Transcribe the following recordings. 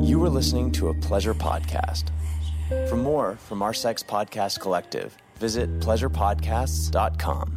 You are listening to a pleasure podcast. For more from our sex podcast collective, visit pleasurepodcasts.com.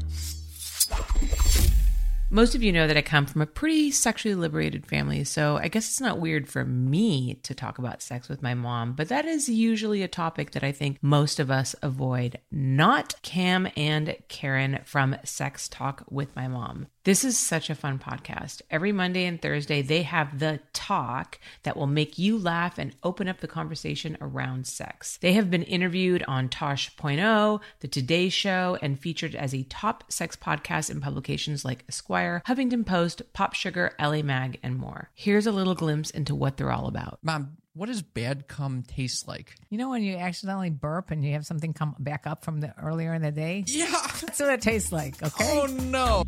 Most of you know that I come from a pretty sexually liberated family, so I guess it's not weird for me to talk about sex with my mom, but that is usually a topic that I think most of us avoid. Not Cam and Karen from Sex Talk with My Mom. This is such a fun podcast. Every Monday and Thursday, they have the talk that will make you laugh and open up the conversation around sex. They have been interviewed on Tosh.0, The Today Show, and featured as a top sex podcast in publications like Esquire, Huffington Post, Pop Sugar, LA Mag, and more. Here's a little glimpse into what they're all about. Mom, what does bad cum taste like? You know when you accidentally burp and you have something come back up from the earlier in the day? Yeah. That's what it tastes like, okay? Oh no.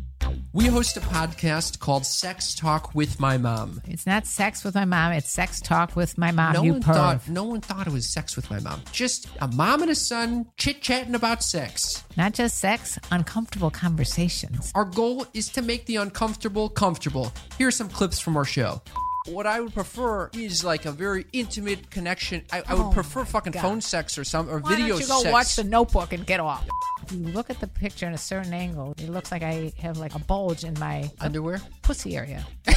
We host a podcast called Sex Talk with My Mom. It's not sex with my mom, it's sex talk with my mom, no you one perv. thought no one thought it was sex with my mom. Just a mom and a son chit chatting about sex. Not just sex, uncomfortable conversations. Our goal is to make the uncomfortable comfortable. Here are some clips from our show. What I would prefer is like a very intimate connection. I, I would Oh prefer fucking God. phone sex or some or Why video don't you go sex. watch the notebook and get off? If you look at the picture in a certain angle, it looks like I have like a bulge in my underwear. pussy area.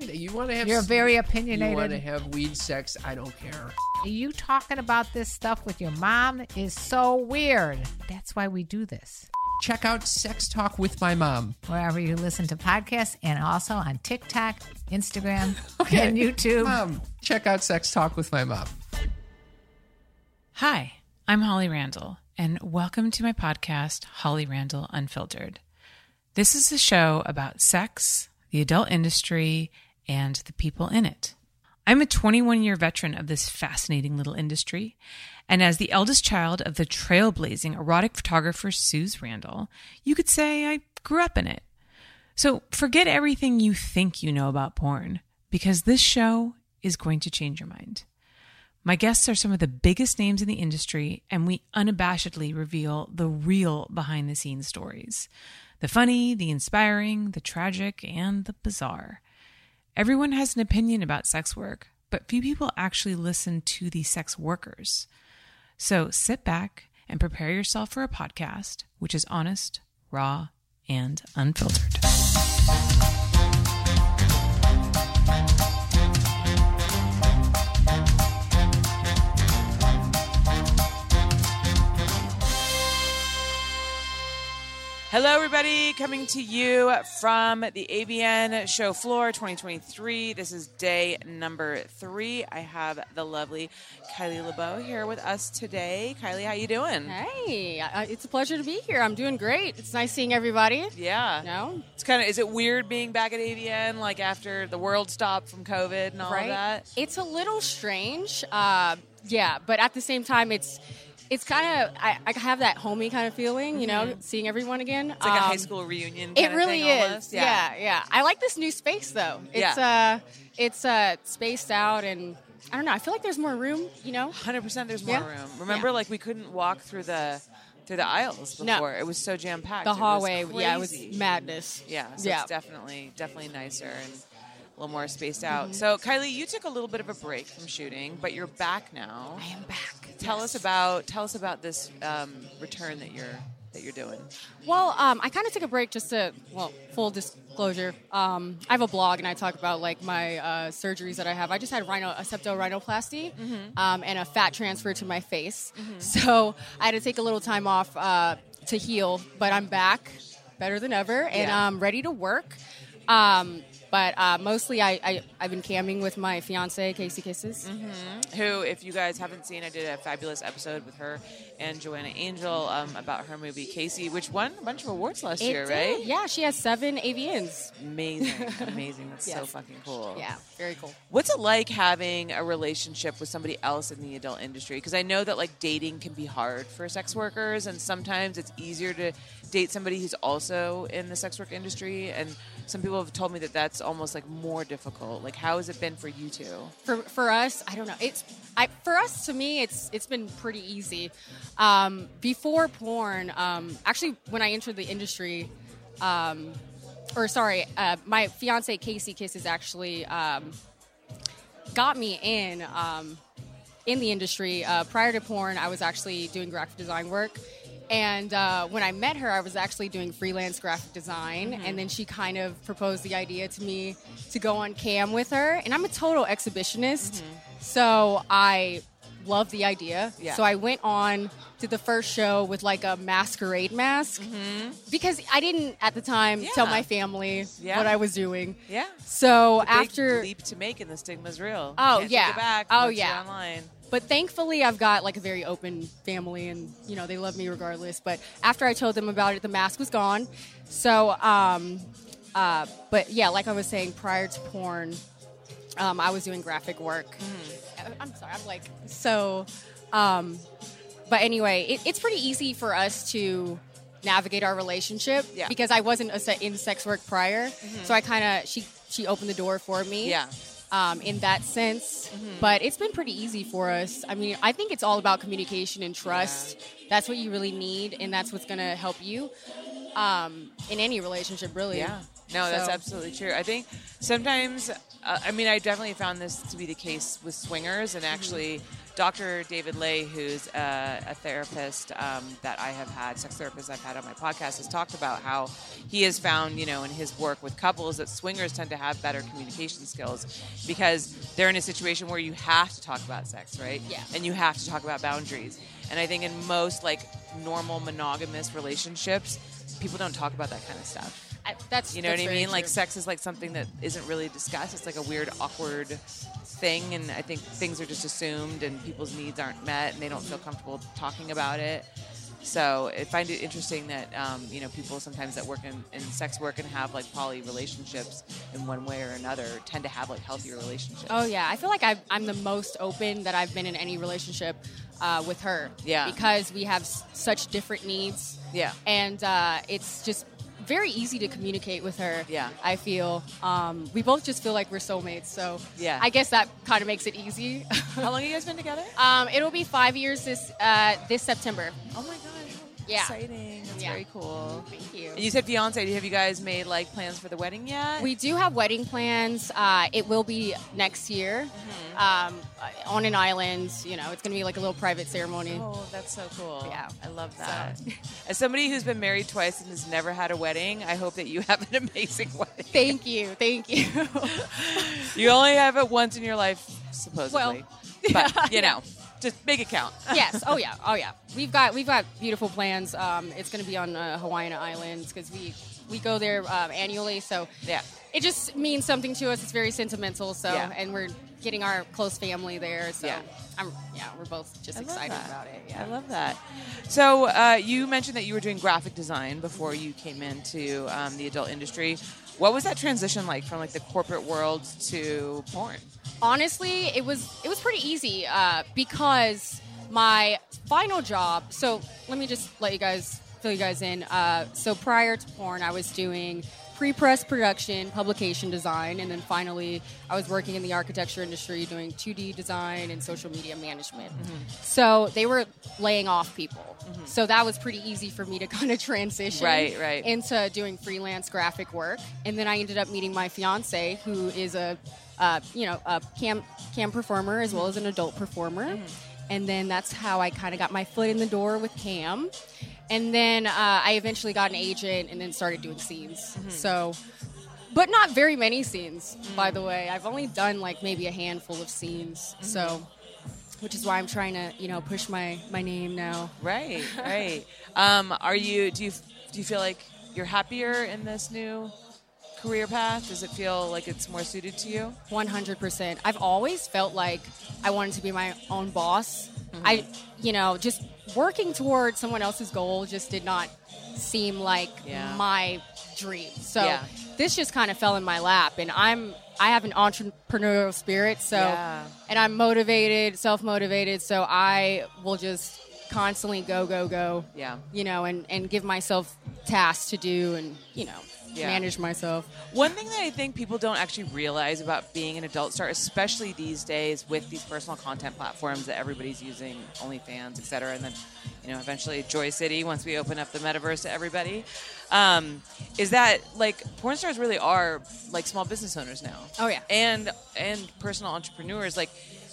You want to have? You're very You want to have weed sex? I don't care. You talking about this stuff with your mom is so weird. That's why we do this. Check out Sex Talk with My Mom. Wherever you listen to podcasts and also on TikTok, Instagram, and YouTube. Mom, check out Sex Talk with My Mom. Hi, I'm Holly Randall, and welcome to my podcast, Holly Randall Unfiltered. This is a show about sex, the adult industry, and the people in it. I'm a 21 year veteran of this fascinating little industry, and as the eldest child of the trailblazing erotic photographer Suze Randall, you could say I grew up in it. So forget everything you think you know about porn, because this show is going to change your mind. My guests are some of the biggest names in the industry, and we unabashedly reveal the real behind the scenes stories the funny, the inspiring, the tragic, and the bizarre. Everyone has an opinion about sex work, but few people actually listen to the sex workers. So sit back and prepare yourself for a podcast which is honest, raw, and unfiltered. Hello, everybody, coming to you from the AVN show floor 2023. This is day number three. I have the lovely Kylie Le Beau here with us today. Kylie, how you doing? Hey, it's a pleasure to be here. I'm doing great. It's nice seeing everybody. Yeah. No? It's kind of, is it weird being back at AVN like after the world stopped from COVID and all right? that? It's a little strange. Uh, yeah, but at the same time, it's it's kind of I, I have that homey kind of feeling, you know, seeing everyone again. Mm-hmm. It's like a high Um, school reunion. It really is. almost. Yeah. yeah, I like this new space though. It's uh, it's uh, spaced out, and I don't know. I feel like there's more room. You know, Hundred percent. There's more Yeah. room. Remember, Yeah. like we couldn't walk through the through the aisles before. No. It was so jam packed. the hallway. yeah, it was madness. Yeah, so yeah. it's definitely definitely nicer and a little more spaced out. Mm-hmm. So Kylie, you took a little bit of a break from shooting, but you're back now. I am back. Tell us about tell us about this um, return that you're that you're doing. Well, um, I kind of took a break just to, well, full disclosure. Um, I have a blog and I talk about like my uh, surgeries that I have. I just had rhino, a septorhinoplasty um, and a fat transfer to my face. So I had to take a little time off uh, to heal, but I'm back better than ever and Yeah. I'm ready to work. Um, But uh, mostly, I, I I've been camming with my fiance Casey Kisses. Who, if you guys haven't seen, I did a fabulous episode with her and Joanna Angel um, about her movie Casey, which won a bunch of awards last It year, did. right? Yeah, she has seven AVNs. Amazing, amazing. That's so fucking cool. Yeah, very cool. What's it like having a relationship with somebody else in the adult industry? Because I know that like dating can be hard for sex workers, and sometimes it's easier to date somebody who's also in the sex work industry. And some people have told me that that's almost like more difficult. Like, how has it been for you two? For for us, I don't know. It's I for us to me, it's it's been pretty easy. Um, before porn, um, actually, when I entered the industry, um, or sorry, uh, my fiance Casey Kisses actually um, got me in um, in the industry. Uh, prior to porn, I was actually doing graphic design work. And uh, when I met her, I was actually doing freelance graphic design. Mm-hmm. And then she kind of proposed the idea to me to go on cam with her. And I'm a total exhibitionist. Mm-hmm. So I love the idea. Yeah. So I went on to the first show with like a masquerade mask mm-hmm. because I didn't at the time tell my family Yeah. what I was doing. Yeah. So after leap to make, and the stigma's real. Oh, yeah. Take it back Oh, yeah. Online. But thankfully, I've got like a very open family, and you know they love me regardless. But after I told them about it, the mask was gone. So, um, uh, but yeah, like I was saying, prior to porn, um, I was doing graphic work. Mm-hmm. I- I'm sorry, I'm like so. Um, but anyway, it, it's pretty easy for us to navigate our relationship Yeah. because I wasn't in sex work prior, so I kind of she she opened the door for me Yeah. Um, in that sense. But it's been pretty easy for us. I mean, I think it's all about communication and trust. That's what you really need, and that's what's going to help you um, in any relationship, really. Yeah. No, that's absolutely true. I think sometimes, uh, I mean, I definitely found this to be the case with swingers, and actually, Dr. David Ley, who's uh, a therapist um, that I have had, sex therapist I've had on my podcast, has talked about how he has found, you know, in his work with couples, that swingers tend to have better communication skills because they're in a situation where you have to talk about sex, right? Yeah. And you have to talk about boundaries. And I think in most like normal monogamous relationships, people don't talk about that kind of stuff. I, that's You know that's what I mean? Like sex is like something that isn't really discussed. It's like a weird, awkward thing, and I think things are just assumed, and people's needs aren't met, and they don't feel comfortable talking about it. So I find it interesting that um, you know people sometimes that work in, in sex work and have like poly relationships in one way or another tend to have like healthier relationships. Oh yeah, I feel like I've, I'm the most open that I've been in any relationship uh, with her. Yeah. because we have s- such different needs. Yeah. and uh, it's just very easy to communicate with her. Yeah. I feel um, we both just feel like we're soulmates. So Yeah. I guess that kind of makes it easy. How long have you guys been together? um, it'll be five years this uh, this September. Oh my god! Yeah. Exciting. That's Yeah. very cool. Thank you. And you said fiance. Have you guys made like plans for the wedding yet? We do have wedding plans. Uh, it will be next year um, on an island. You know, it's going to be like a little private ceremony. Oh, that's so cool. Yeah. I love that. As somebody who's been married twice and has never had a wedding, I hope that you have an amazing wedding. Thank you. Thank you. You only have it once in your life, supposedly. but, you know, just make it count. yes. Oh yeah. Oh yeah. We've got we've got beautiful plans. Um, it's going to be on uh, Hawaiian Islands because we we go there um, annually. So Yeah. it just means something to us. It's very sentimental. So Yeah. and we're getting our close family there. So Yeah. I'm yeah we're both just I excited about it. Yeah. I love that. So uh, you mentioned that you were doing graphic design before you came into um, the adult industry. What was that transition like from like the corporate world to porn? Honestly it was it was pretty easy uh, because my final job so let me just let you guys fill you guys in uh, so prior to porn i was doing pre-press production publication design and then finally i was working in the architecture industry doing 2d design and social media management. So they were laying off people. So that was pretty easy for me to kind of transition Right, right. into doing freelance graphic work. And then i ended up meeting my fiance who is a uh, you know a cam cam performer as well as an adult performer Mm-hmm. and then that's how i kind of got my foot in the door with cam and then uh, i eventually got an agent and then started doing scenes Mm-hmm. so but not very many scenes by the way i've only done like maybe a handful of scenes Mm-hmm. so which is why i'm trying to you know push my my name now Right, right. um, are you? Do you do you feel like you're happier in this new career path? Does it feel like it's more suited to you? 100%. I've always felt like I wanted to be my own boss. Mm-hmm. I, you know, just working toward someone else's goal just did not seem like Yeah. my dream. So Yeah. this just kind of fell in my lap and I'm I have an entrepreneurial spirit, so Yeah. and I'm motivated, self-motivated, so I will just constantly go go go. Yeah. You know, and and give myself tasks to do and, you know, Yeah. manage myself. One thing that I think people don't actually realize about being an adult star, especially these days with these personal content platforms that everybody's using, OnlyFans, et cetera, and then, you know, eventually Joy City once we open up the metaverse to everybody, um, is that like porn stars really are like small business owners now. Oh, yeah. and and personal entrepreneurs like.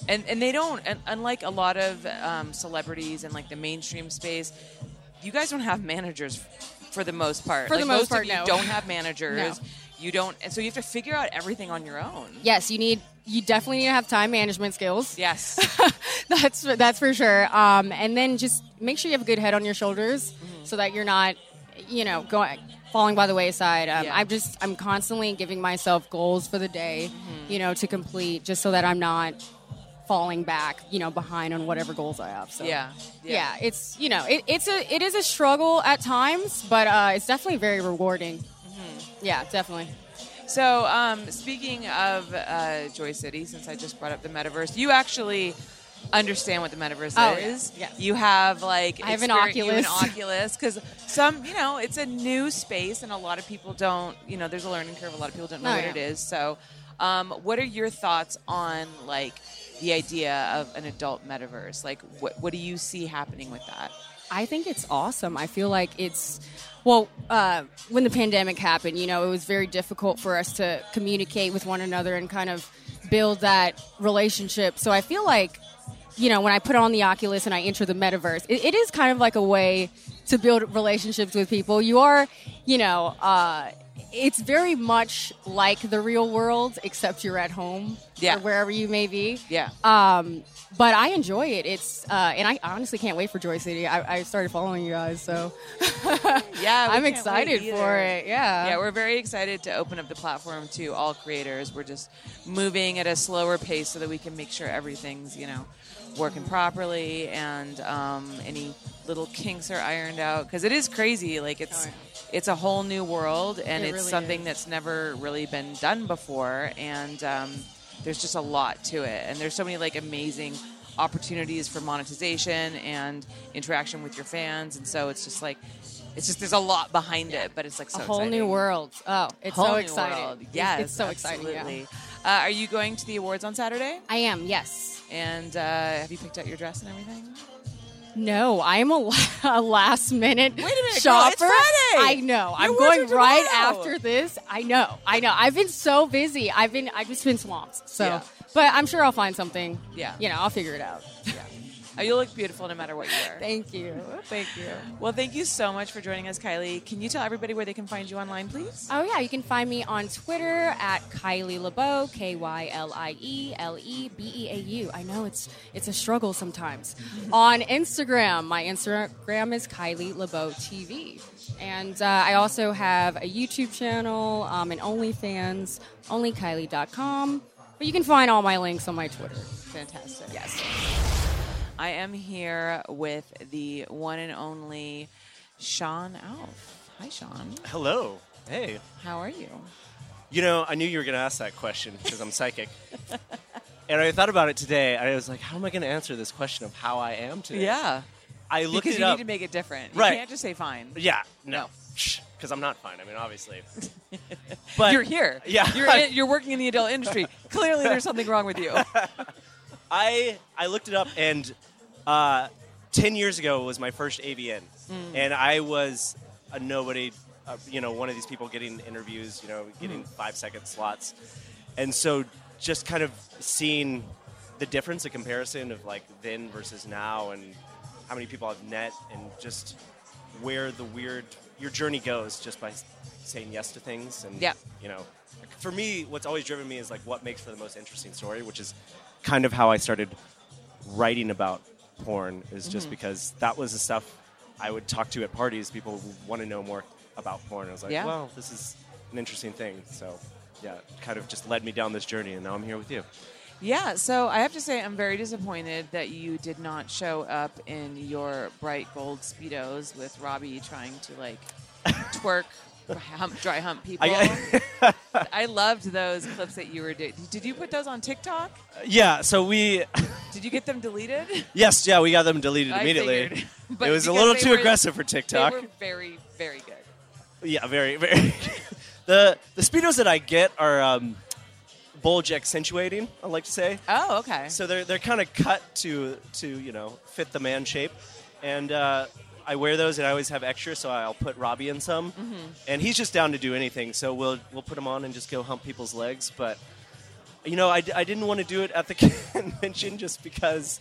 And, and they don't, and unlike a lot of um, celebrities and like the mainstream space, you guys don't have managers for the most part. For the Like, most of part, you no. don't have managers. No. You don't, and so you have to figure out everything on your own. Yes, you need you definitely need to have time management skills. Yes. that's that's for sure. Um, and then just make sure you have a good head on your shoulders, Mm-hmm. so that you're not, you know, going falling by the wayside. Um, Yeah. I'm just I'm constantly giving myself goals for the day, Mm-hmm. you know, to complete, just so that I'm not falling back, you know, behind on whatever goals I have. So yeah. yeah, it's you know, it, it's a it is a struggle at times, but uh, it's definitely very rewarding. Mm-hmm. Yeah, definitely. So, um, speaking of uh, Joy City, since I just brought up the metaverse, you actually understand what the metaverse Oh, is. yeah. Yes. You have like I have an have an Oculus. Oculus because some, you know, it's a new space, and a lot of people don't. You know, there's a learning curve. A lot of people don't know Oh, what yeah. it is. So, um, what are your thoughts on like the idea of an adult metaverse? Like, what what do you see happening with that? I think it's awesome. I feel like it's well, uh, when the pandemic happened, you know, it was very difficult for us to communicate with one another and kind of build that relationship. So I feel like, you know, when I put on the Oculus and I enter the metaverse, it, it is kind of like a way to build relationships with people. You are, you know, uh, it's very much like the real world, except you're at home Yeah. or wherever you may be. Yeah. Um, but I enjoy it. It's uh, and I honestly can't wait for Joy City. I, I started following you guys, so Yeah, I'm excited for it. Yeah, Yeah, we're very excited to open up the platform to all creators. We're just moving at a slower pace so that we can make sure everything's, you know, working properly and um, any little kinks are ironed out because it is crazy. Like it's Oh, it's a whole new world and It it's really something is. that's never really been done before and um, there's just a lot to it and there's so many like amazing opportunities for monetization and interaction with your fans and so it's just like it's just there's a lot behind it but it's like so a whole new world. Oh, it's Whole so exciting. world. It's- Yes, it's, so exciting. Yeah. Uh, are you going to the awards on Saturday? I am. Yes. And uh, have you picked out your dress and everything? No, I am a, a last minute Wait a minute, girl, shopper. it's Friday. I know. I'm going right after this. I know. I know. I've been so busy. I've been. I've just been swamped. So, Yeah. but I'm sure I'll find something. Yeah. You know, I'll figure it out. Oh, you look beautiful no matter what you wear. Thank you. Thank you. well, thank you so much for joining us, Kylie. Can you tell everybody where they can find you online, please? Oh yeah, you can find me on Twitter at Kylie LeBeau, K Y L I E L E B E A U. I know it's it's a struggle sometimes. on Instagram, my Instagram is Kylie LeBeau TV, and uh, I also have a YouTube channel um, and OnlyFans, OnlyKylie.com. But you can find all my links on my Twitter. Fantastic. Yes. I am here with the one and only Shawn Alff. Hi, Shawn. Hello. Hey. How are you? You know, I knew you were going to ask that question because I'm psychic. and I thought about it today. I was like, how am I going to answer this question of how I am today? Yeah. I looked because it you up. need to make it different. You Right. can't just say fine. yeah, no. No. Because I'm not fine. I mean, obviously. but You're here. Yeah. You're, in, you're working in the adult industry. Clearly, there's something wrong with you. I I looked it up, and uh, ten years ago was my first AVN, Mm. and I was a nobody. Uh, you know, one of these people getting interviews. You know, getting Mm. five second slots, and so just kind of seeing the difference, the comparison of like then versus now, and how many people I've met, and just where the weird your journey goes just by saying yes to things, and Yeah. you know, for me, what's always driven me is like what makes for the most interesting story, which is kind of how I started writing about porn. Is just Mm-hmm. because that was the stuff I would talk to at parties. People want to know more about porn. I was like, Yeah. well, this is an interesting thing. So, yeah, kind of just led me down this journey, and now I'm here with you. Yeah, so I have to say I'm very disappointed that you did not show up in your bright gold speedos with Robbie trying to like twerk, hump, dry hump people. I- I loved those clips that you were doing. Did you put those on TikTok? Yeah, so we, Did you get them deleted? yes, yeah, we got them deleted I immediately. It was a little too were- aggressive for TikTok. They were very, very good. Yeah, very, very. the the speedos that I get are um, bulge accentuating. I like to say. Oh, okay. So they're they're kind of cut to to you know fit the man shape, and uh, I wear those and I always have extra, so I'll put Robbie in some, Mm-hmm. and he's just down to do anything. So we'll we'll put him on and just go hump people's legs. But you know, I, I didn't want to do it at the convention just because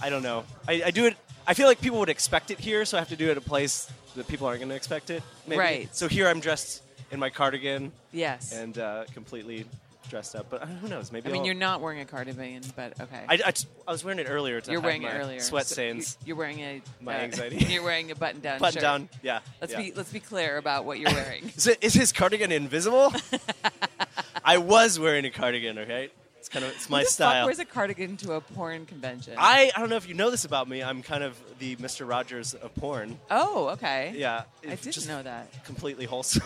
I don't know. I, I do it. I feel like people would expect it here, so I have to do it at a place that people aren't going to expect it. Maybe. Right. So here I'm dressed in my cardigan Yes. and uh, completely dressed up. But who knows? Maybe I mean, I'll- you're not wearing a cardigan, but okay. I, I, I was wearing it earlier to you're hide wearing my it earlier. Sweat So stains. you- You're wearing a My uh, anxiety. You're wearing a button-down Button shirt. down. Yeah. Let's yeah. be let's be clear about what you're wearing. Is, it, is his cardigan invisible? I was wearing a cardigan. Okay. It's kind of it's my Who the fuck style. wears a cardigan to a porn convention? I, I don't know if you know this about me. I'm kind of the Mr. Rogers of porn. oh, okay. Yeah. I it's didn't just know that. Completely wholesome.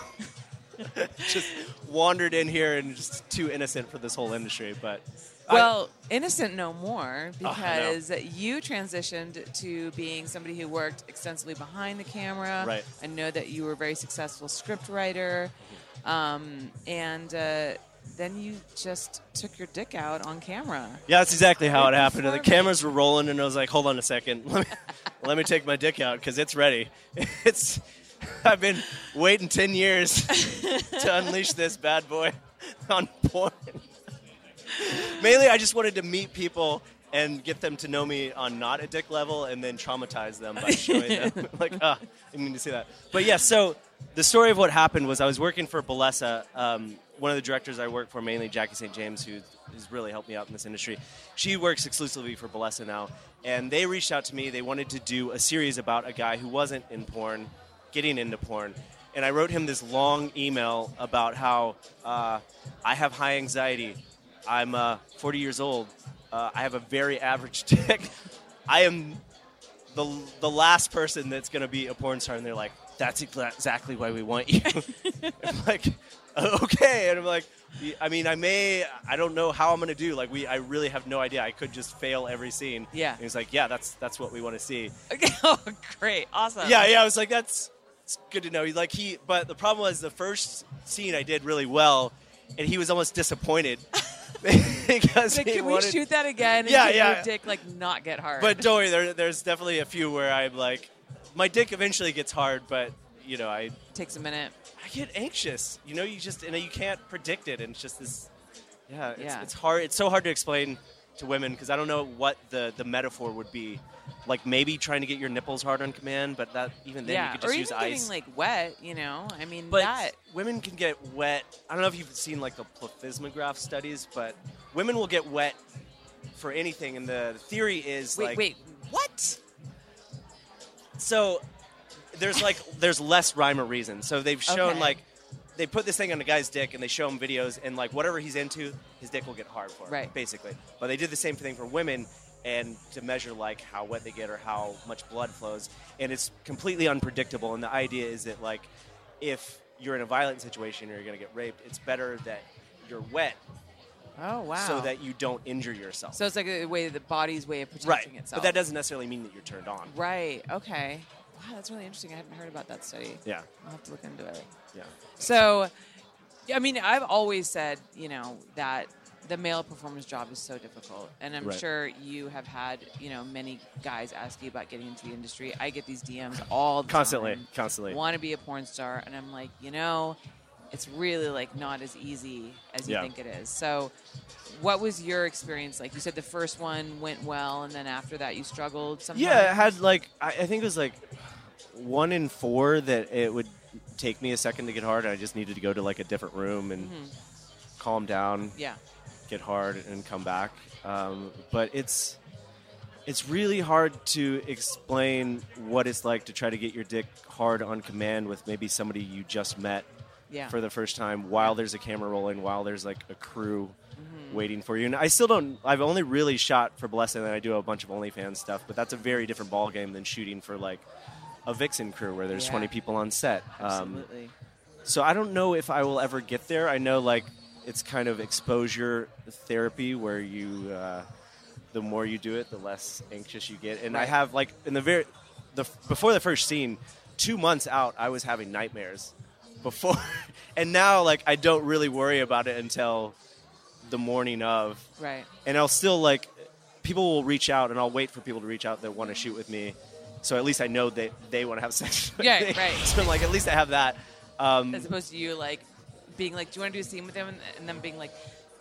just wandered in here and just too innocent for this whole industry. But I- Well, innocent no more Oh, I because you transitioned to being somebody who worked extensively behind the camera. Right. I know that you were a very successful script writer, um, and uh, then you just took your dick out on camera. Yeah, that's exactly how it happened. The cameras were rolling, and I was like, "Hold on a second, let me, let me take my dick out because it's ready." It's I've been waiting ten years to unleash this bad boy on porn. Mainly, I just wanted to meet people and get them to know me on not a dick level, and then traumatize them by showing them like, ah, I need to see that. But yeah, so the story of what happened was I was working for Bellesa. Um, one of the directors I work for, mainly Jackie St. James, who has really helped me out in this industry. She works exclusively for Bellesa now, and they reached out to me. They wanted to do a series about a guy who wasn't in porn, getting into porn. And I wrote him this long email about how uh, I have high anxiety. I'm uh, 40 years old. Uh, I have a very average dick. I am the the last person that's going to be a porn star, and they're like, "That's exactly why we want you." I'm like, okay, and I'm like, I mean, I may, I don't know how I'm going to do. Like, we, I really have no idea. I could just fail every scene. Yeah. And he's like, yeah, that's that's what we want to see. Okay. Oh, great. Awesome. Yeah, yeah. I was like, that's it's good to know. Like he, but the problem was the first scene I did really well, and he was almost disappointed because Like, can we shoot that again? And Yeah, yeah. Your dick like not get hard. But don't worry, there, there's definitely a few where I'm like, my dick eventually gets hard, but you know, I takes a minute. I get anxious. You know, you just and you can't predict it, and it's just this. Yeah, it's, Yeah. it's hard. It's so hard to explain to women because I don't know what the the metaphor would be. Like maybe trying to get your nipples hard on command, but that even then yeah, you could just or use even ice. getting like wet. You know, I mean But that. women can get wet. I don't know if you've seen like the plethysmograph studies, but women will get wet for anything. And the theory is Wait, like, wait, what? so there's like there's less rhyme or reason. So they've shown Okay. like they put this thing on a guy's dick and they show him videos and like whatever he's into, his dick will get hard for him, Right. basically. But they did the same thing for women and to measure like how wet they get or how much blood flows and it's completely unpredictable and the idea is that like if you're in a violent situation or you're going to get raped, it's better that you're wet Oh wow. so that you don't injure yourself. So it's like a way the body's way of right. protecting itself. But that doesn't necessarily mean that you're turned on. Right. Okay. Wow, that's really interesting. I hadn't heard about that study. Yeah. I'll have to look into it. Yeah. So, I mean, I've always said, you know, that the male performer's job is so difficult, and I'm Right. sure you have had, you know, many guys ask you about getting into the industry. I get these DMs all the Constantly, time. constantly. Want to be a porn star, and I'm like, you know, it's really like not as easy as you Yeah. think it is. So, what was your experience like? You said the first one went well, and then after that, you struggled. Sometimes. Yeah, it had like I, I think it was like one in four that it would take me a second to get hard. And I just needed to go to like a different room and calm down, Yeah. get hard, and come back. Um, but it's it's really hard to explain what it's like to try to get your dick hard on command with maybe somebody you just met Yeah. for the first time while there's a camera rolling, while there's like a crew Mm-hmm. waiting for you. And I still don't. I've only really shot for Bellesa, and I do a bunch of OnlyFans stuff, but that's a very different ball game than shooting for like a Vixen crew where there's Yeah. 20 people on set. Um, Absolutely. so I don't know if I will ever get there. I know like it's kind of exposure therapy where you, uh, the more you do it, the less anxious you get. And I have like in the very, the before the first scene, two months out, I was having nightmares before, and now like I don't really worry about it until the morning of, right. and I'll still like people will reach out, and I'll wait for people to reach out that want to shoot with me. So at least I know that they want to have sex. with Yeah, right. So like at least I have that. Um, As opposed to you like being like, "Do you want to do a scene with them?" and, and them being like,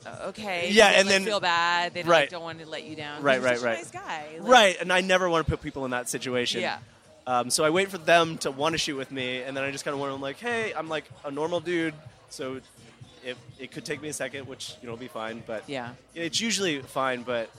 uh, "Okay." Yeah, They, and like, then- feel bad. They Right. like, don't want to let you down. Right, right, right. Nice guy. Like, right, and I never want to put people in that situation. Yeah. Um, so I wait for them to want to shoot with me, and then I just kind of want to, like, hey, I'm like a normal dude, so it, it could take me a second, which you know will be fine, but Yeah. it's usually fine. But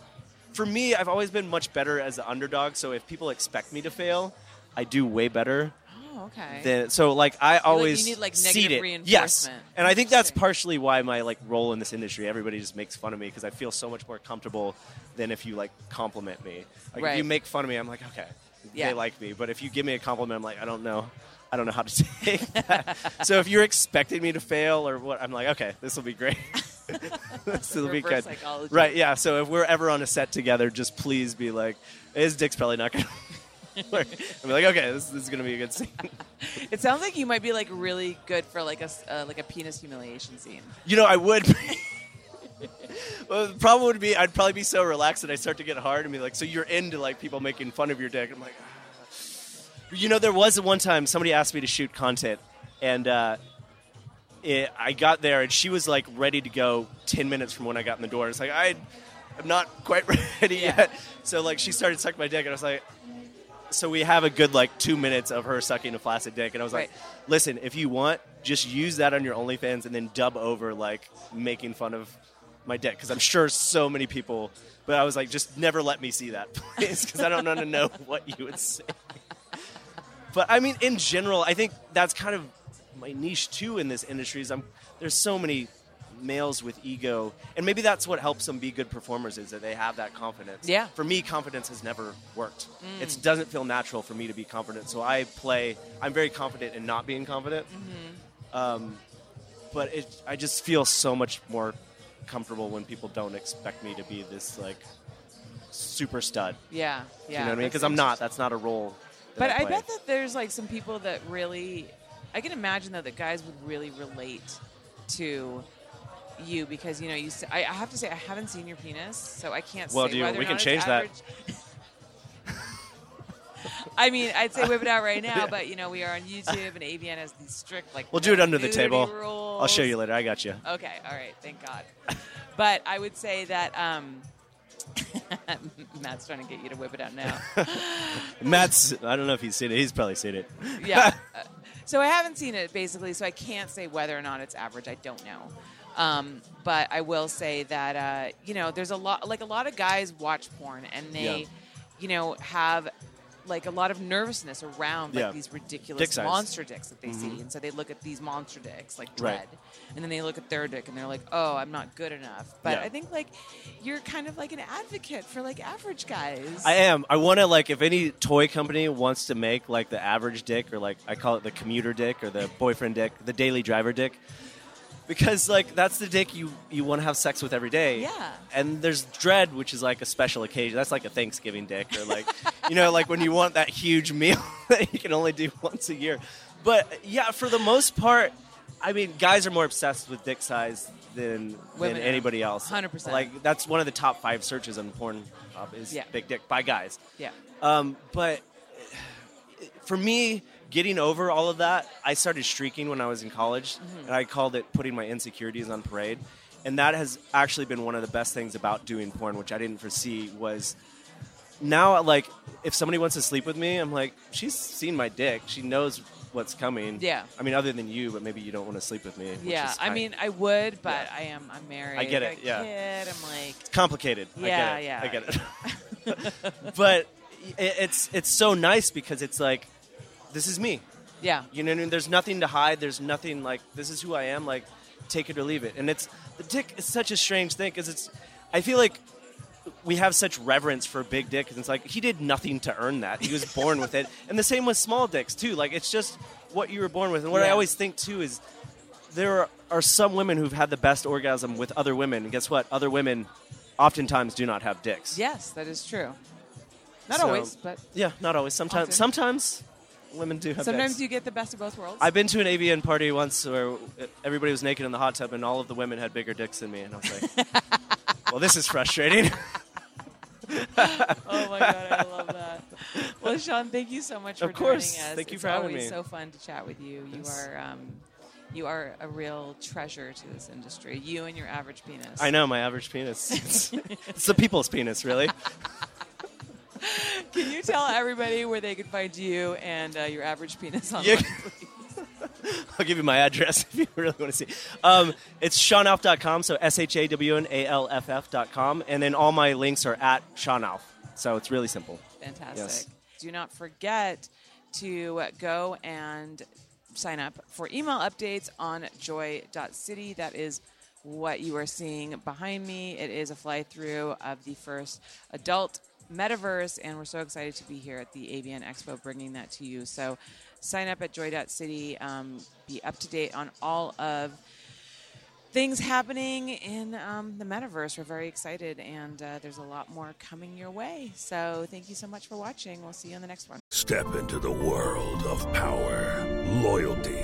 for me, I've always been much better as an underdog. So if people expect me to fail, I do way better. Oh, okay. Than, so like I like, always you need, like, negative it. Yes, and I think that's partially why my like role in this industry, everybody just makes fun of me because I feel so much more comfortable than if you like compliment me. Like if Right. you make fun of me, I'm like okay, Yeah. they like me. But if you give me a compliment, I'm like I don't know. I don't know how to take that. so if you're expecting me to fail or what, I'm like, okay, this will be great. this will be good. psychology. Right? Yeah. So if we're ever on a set together, just please be like, his dick's probably not gonna. work. I'm like, okay, this, this is gonna be a good scene. It sounds like you might be like really good for like a uh, like a penis humiliation scene. You know, I would. well, the problem would be I'd probably be so relaxed that I start to get hard and be like, so you're into like people making fun of your dick. I'm like, ah. You know, there was one time somebody asked me to shoot content, and uh, it, I got there and she was like ready to go ten minutes from when I got in the door. It's like I, I'm not quite ready Yeah. yet. So like she started sucking my dick, and I was like. So we have a good like two minutes of her sucking a flaccid dick, and I was like, "Listen, if you want, just use that on your OnlyFans and then dub over like making fun of my dick because I'm sure so many people." But I was like, "Just never let me see that, please, because I don't want to know what you would say." But I mean, in general, I think that's kind of my niche too in this industry. Is I'm there's so many males with ego, and maybe that's what helps them be good performers is that they have that confidence. Yeah. For me, confidence has never worked. It doesn't feel natural for me to be confident, so I play. I'm very confident in not being confident. Um, but it, I just feel so much more comfortable when people don't expect me to be this like super stud. Yeah, yeah. you know what I mean? Because I'm not. That's not a role. But I, play. bet that there's like some people that really, I can imagine though that guys would really relate to you because you know you. I, I have to say I haven't seen your penis, so I can't. Well, do you- whether we can change that. I mean, I'd say whip it out right now, but you know we are on YouTube and AVN has these strict like. We'll do it under the table. Rules. I'll show you later. I got you. Okay, all right, thank God. but I would say that um, Matt's trying to get you to whip it out now. Matt's. I don't know if he's seen it. He's probably seen it. yeah. Uh, so I haven't seen it basically, so I can't say whether or not it's average. I don't know. Um, but I will say that uh, you know, there's a lot like a lot of guys watch porn and they, Yeah. you know, have like a lot of nervousness around like Yeah. these ridiculous Dick. Mm-hmm. monster dicks that they see, and so they look at these monster dicks like Right. Dread, and then they look at their dick and they're like, "Oh, I'm not good enough." But Yeah. I think like you're kind of like an advocate for like average guys. I am. I want to like if any toy company wants to make like the average dick or like I call it the commuter dick or the boyfriend dick, the daily driver dick. Because like that's the dick you you want to have sex with every day. Yeah. And there's dread, which is like a special occasion. That's like a Thanksgiving dick or like you know like when you want that huge meal that you can only do once a year. But yeah, for the most part, I mean, guys are more obsessed with dick size than Women than are. anybody else. 100%. Like that's one of the top five searches on Pornhub is Yeah. big dick by guys. yeah. Um, but for me, getting over all of that, I started streaking when I was in college, Mm-hmm. and I called it putting my insecurities on parade. And that has actually been one of the best things about doing porn, which I didn't foresee was now like if somebody wants to sleep with me, I'm like, she's seen my dick. She knows what's coming. Yeah. I mean, other than you, but maybe you don't want to sleep with me. Yeah, I mean, I would, but Yeah. I am. I'm married. I get it, yeah. Kid. I'm like, it's complicated. Yeah, I get it. yeah. I get it. but it, it's it's so nice because it's like this is me. Yeah. You know, what I mean? there's nothing to hide. There's nothing like this is who I am. Like, take it or leave it. And it's the dick is such a strange thing because it's. I feel like we have such reverence for big dick, and it's like he did nothing to earn that. He was born with it, and the same with small dicks too. Like it's just what you were born with. And what I always think too is there are, are some women who've had the best orgasm with other women, and guess what? Other women oftentimes do not have dicks. Yes, that is true. Not So- always, but Yeah, not always. Sometimes, Often. sometimes women do have. sometimes dicks. you get the best of both worlds. I've been to an AVN party once where everybody was naked in the hot tub, and all of the women had bigger dicks than me, and I was like, "Well, this is frustrating." oh my god, I love that. Well, Shawn, thank you so much for Of course. joining us. Thank you it's for having always me. so fun to chat with you. You Yes. are um, you are a real treasure to this industry. You and your average penis. I know my average penis. It's, it's the people's penis, really. Can you tell everybody where they can find you and uh, your average penis online? Please? I'll give you my address if you really want to see. Um, it's ShawnAlff.com, so S H A W N A L F F.com, and then all my links are at ShawnAlff. So it's really simple. Fantastic. Yes. Do not forget to go and sign up for email updates on joy.city. That is what you are seeing behind me. It is a fly through of the first adult metaverse, and we're so excited to be here at the AVN Expo bringing that to you. So sign up at joy.city, um, be up to date on all of things happening in um, the metaverse. We're very excited, and uh, there's a lot more coming your way. So thank you so much for watching. We'll see you on the next one. Step into the world of power, loyalty,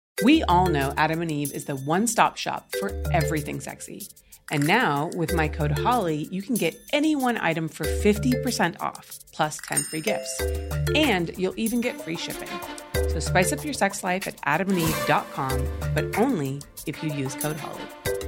We all know Adam and Eve is the one stop shop for everything sexy. And now, with my code HOLLY, you can get any one item for 50% off, plus 10 free gifts. And you'll even get free shipping. So spice up your sex life at adamandeve.com, but only if you use code HOLLY.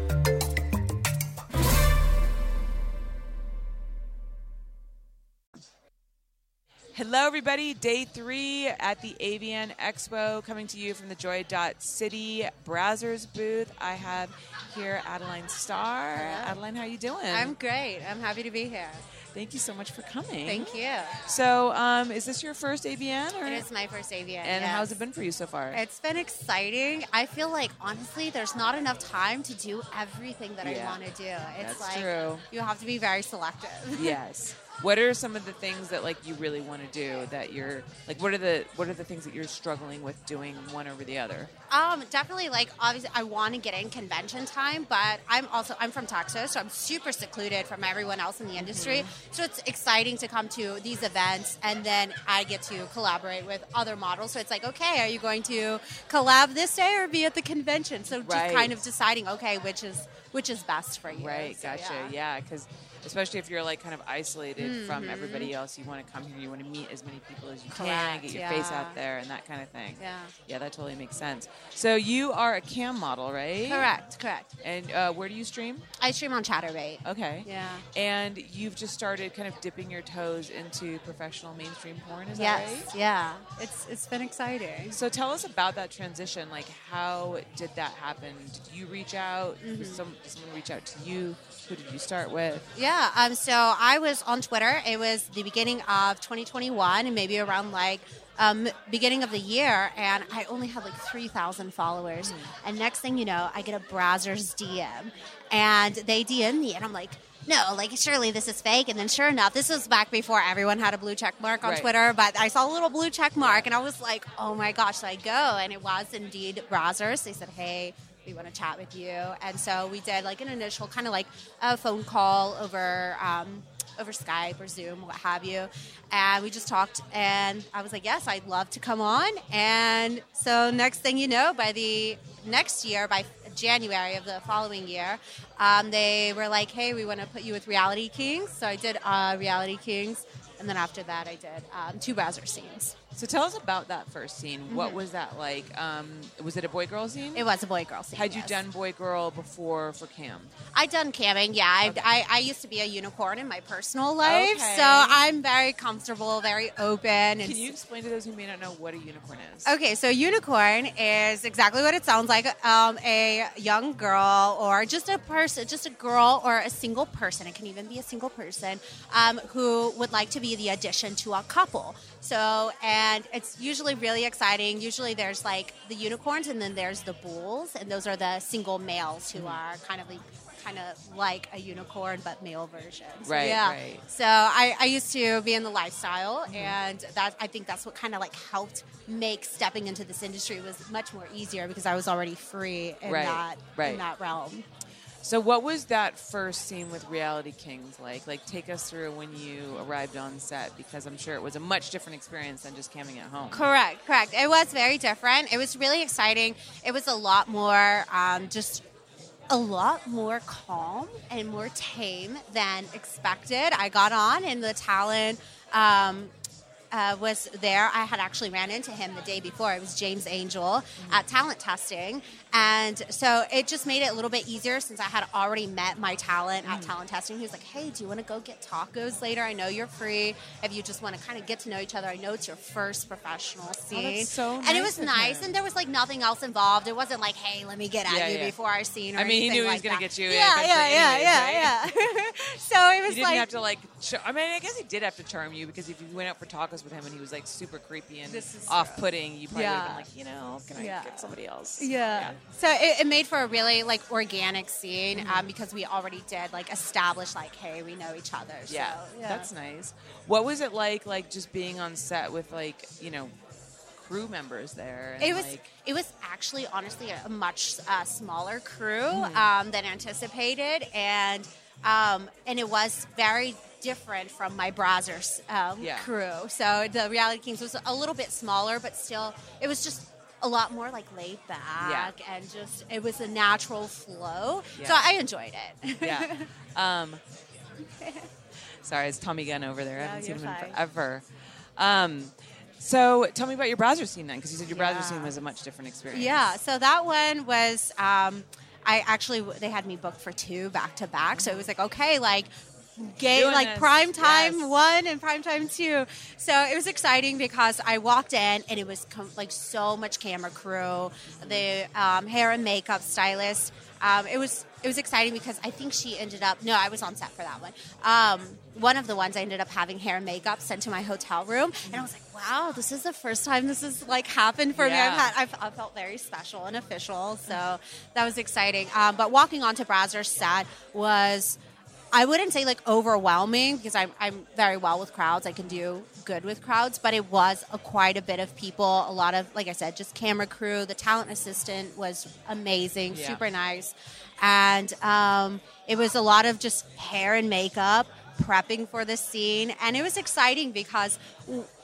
Hello, everybody. Day three at the AVN Expo, coming to you from the Joy Dot City Brazzers booth. I have here Adaline Star. Adaline, how are you doing? I'm great. I'm happy to be here. Thank you so much for coming. Thank you. So, um, is this your first AVN? Or? It is my first AVN. And yes. how's it been for you so far? It's been exciting. I feel like honestly, there's not enough time to do everything that I want to do. It's That's like true. you have to be very selective. yes. What are some of the things that like you really want to do that you're like what are the what are the things that you're struggling with doing one over the other? Um, definitely like obviously I want to get in convention time, but I'm also I'm from Texas, so I'm super secluded from everyone else in the industry. Mm-hmm. So it's exciting to come to these events and then I get to collaborate with other models. So it's like, okay, are you going to collab this day or be at the convention? So just kind of deciding, okay, which is which is best for you. Right, So, gotcha. yeah. Yeah, because especially if you're like kind of isolated from Mhm. everybody else, you want to come here, you want to meet as many people as you can, get your face out there, and that kind of thing. Yeah. Yeah, that totally makes sense. So you are a cam model, right? Correct, correct. And uh, where do you stream? I stream on Chaturbate. Okay. Yeah. And you've just started kind of dipping your toes into professional mainstream porn, is yes, that right? yeah. It's it's been exciting. So tell us about that transition. Like, how did that happen? Did you reach out? Mm-hmm. Some, did someone reach out to you? Who did you start with? Yeah, um, so I was on Twitter. It was the beginning of 2021, and maybe around like um, beginning of the year, and I only had like 3,000 followers. And next thing you know, I get a Brazzers DM, and they DM me, and I'm like, no, like surely this is fake. And then sure enough, this was back before everyone had a blue check mark on Right. Twitter, but I saw a little blue check mark, and I was like, oh my gosh, should I go? And it was indeed Brazzers. They said, hey, we want to chat with you. And so we did like an initial kind of like a phone call over um, over Skype or Zoom, what have you. And we just talked, and I was like, yes, I'd love to come on. And so next thing you know, by the next year, by January of the following year, um, they were like, hey, we want to put you with Reality Kings. So I did uh, Reality Kings. And then after that, I did um, two Brazzers scenes. So tell us about that first scene. What Mhm. was that like? Um, was it a boy girl scene? It was a boy girl scene. Had you done boy girl before for Cam? I done camming. Yeah, I, I, I used to be a unicorn in my personal life, Okay. so I'm very comfortable, very open. And Can you explain to those who may not know what a unicorn is? Okay, so unicorn is exactly what it sounds like. Um, a young girl, or just a person, just a girl, or a single person. It can even be a single person um, who would like to be the addition to a couple. So, and it's usually really exciting. Usually, there's like the unicorns, and then there's the bulls, and those are the single males who are kind of like. Kind of like a unicorn, but male version. Right, yeah. right. So I, I used to be in the lifestyle, Mm-hmm. and that I think that's what kind of like helped make stepping into this industry was much more easier because I was already free in Right, that right. in that realm. So, what was that first scene with Reality Kings like? Like, take us through when you arrived on set because I'm sure it was a much different experience than just camming at home. Correct, correct. It was very different. It was really exciting. It was a lot more um, just a lot more calm and more tame than expected. I got on and the talent um, uh, was there. I had actually ran into him the day before. It was James Angel at talent testing. And so it just made it a little bit easier since I had already met my talent at talent testing. He was like, hey, do you want to go get tacos later? I know you're free. If you just want to kind of get to know each other, I know it's your first professional scene. so and it was nice. him. And there was like nothing else involved. It wasn't like, hey, let me get at Yeah, you yeah. before our scene I mean, he knew he was like gonna get you Yeah, yeah, yeah, yeah, yeah. so it You was didn't like have to like. Char- I mean, I guess he did have to charm you because if you went out for tacos with him and he was like super creepy and off-putting, you probably would have been like, you know, can I Yeah. get somebody else? Yeah. So it, it made for a really like organic scene Mm-hmm. um, because we already did like establish like, hey, we know each other. So, Yeah, that's nice. What was it like, like just being on set with like you know crew members there? And, It was like, it was actually honestly a, a much uh, smaller crew Mhm. um, than anticipated, and um, and it was very different from my Brazzers um, Yeah. crew. So the Reality Kings was a little bit smaller, but still, it was just a lot more like laid back and just it was a natural flow. So I enjoyed it. yeah. Um, sorry, it's Tommy Gunn over there. I haven't seen him in forever. Um, so tell me about your Brazzers scene then, because you said your Brazzers scene was a much different experience. Yeah, so that one was um, I actually they had me booked for two back to back, so it was like okay, like gay Doing like this, prime time yes. one and prime time two. So it was exciting because I walked in and it was com- like so much camera crew, the um, hair and makeup stylist. Um, it was it was exciting because I think she ended up no, I was on set for that one. Um, one of the ones I ended up having hair and makeup sent to my hotel room, and I was like, "Wow, this is the first time this has like happened for me." I've had I've, I felt very special and official, so that was exciting. Um, but walking onto Brazzers set was, I wouldn't say like overwhelming because I'm, I'm very well with crowds. I can do good with crowds, but it was a, quite a bit of people. A lot of, like I said, just camera crew. The talent assistant was amazing, Yeah. super nice, and um, it was a lot of just hair and makeup prepping for the scene and it was exciting because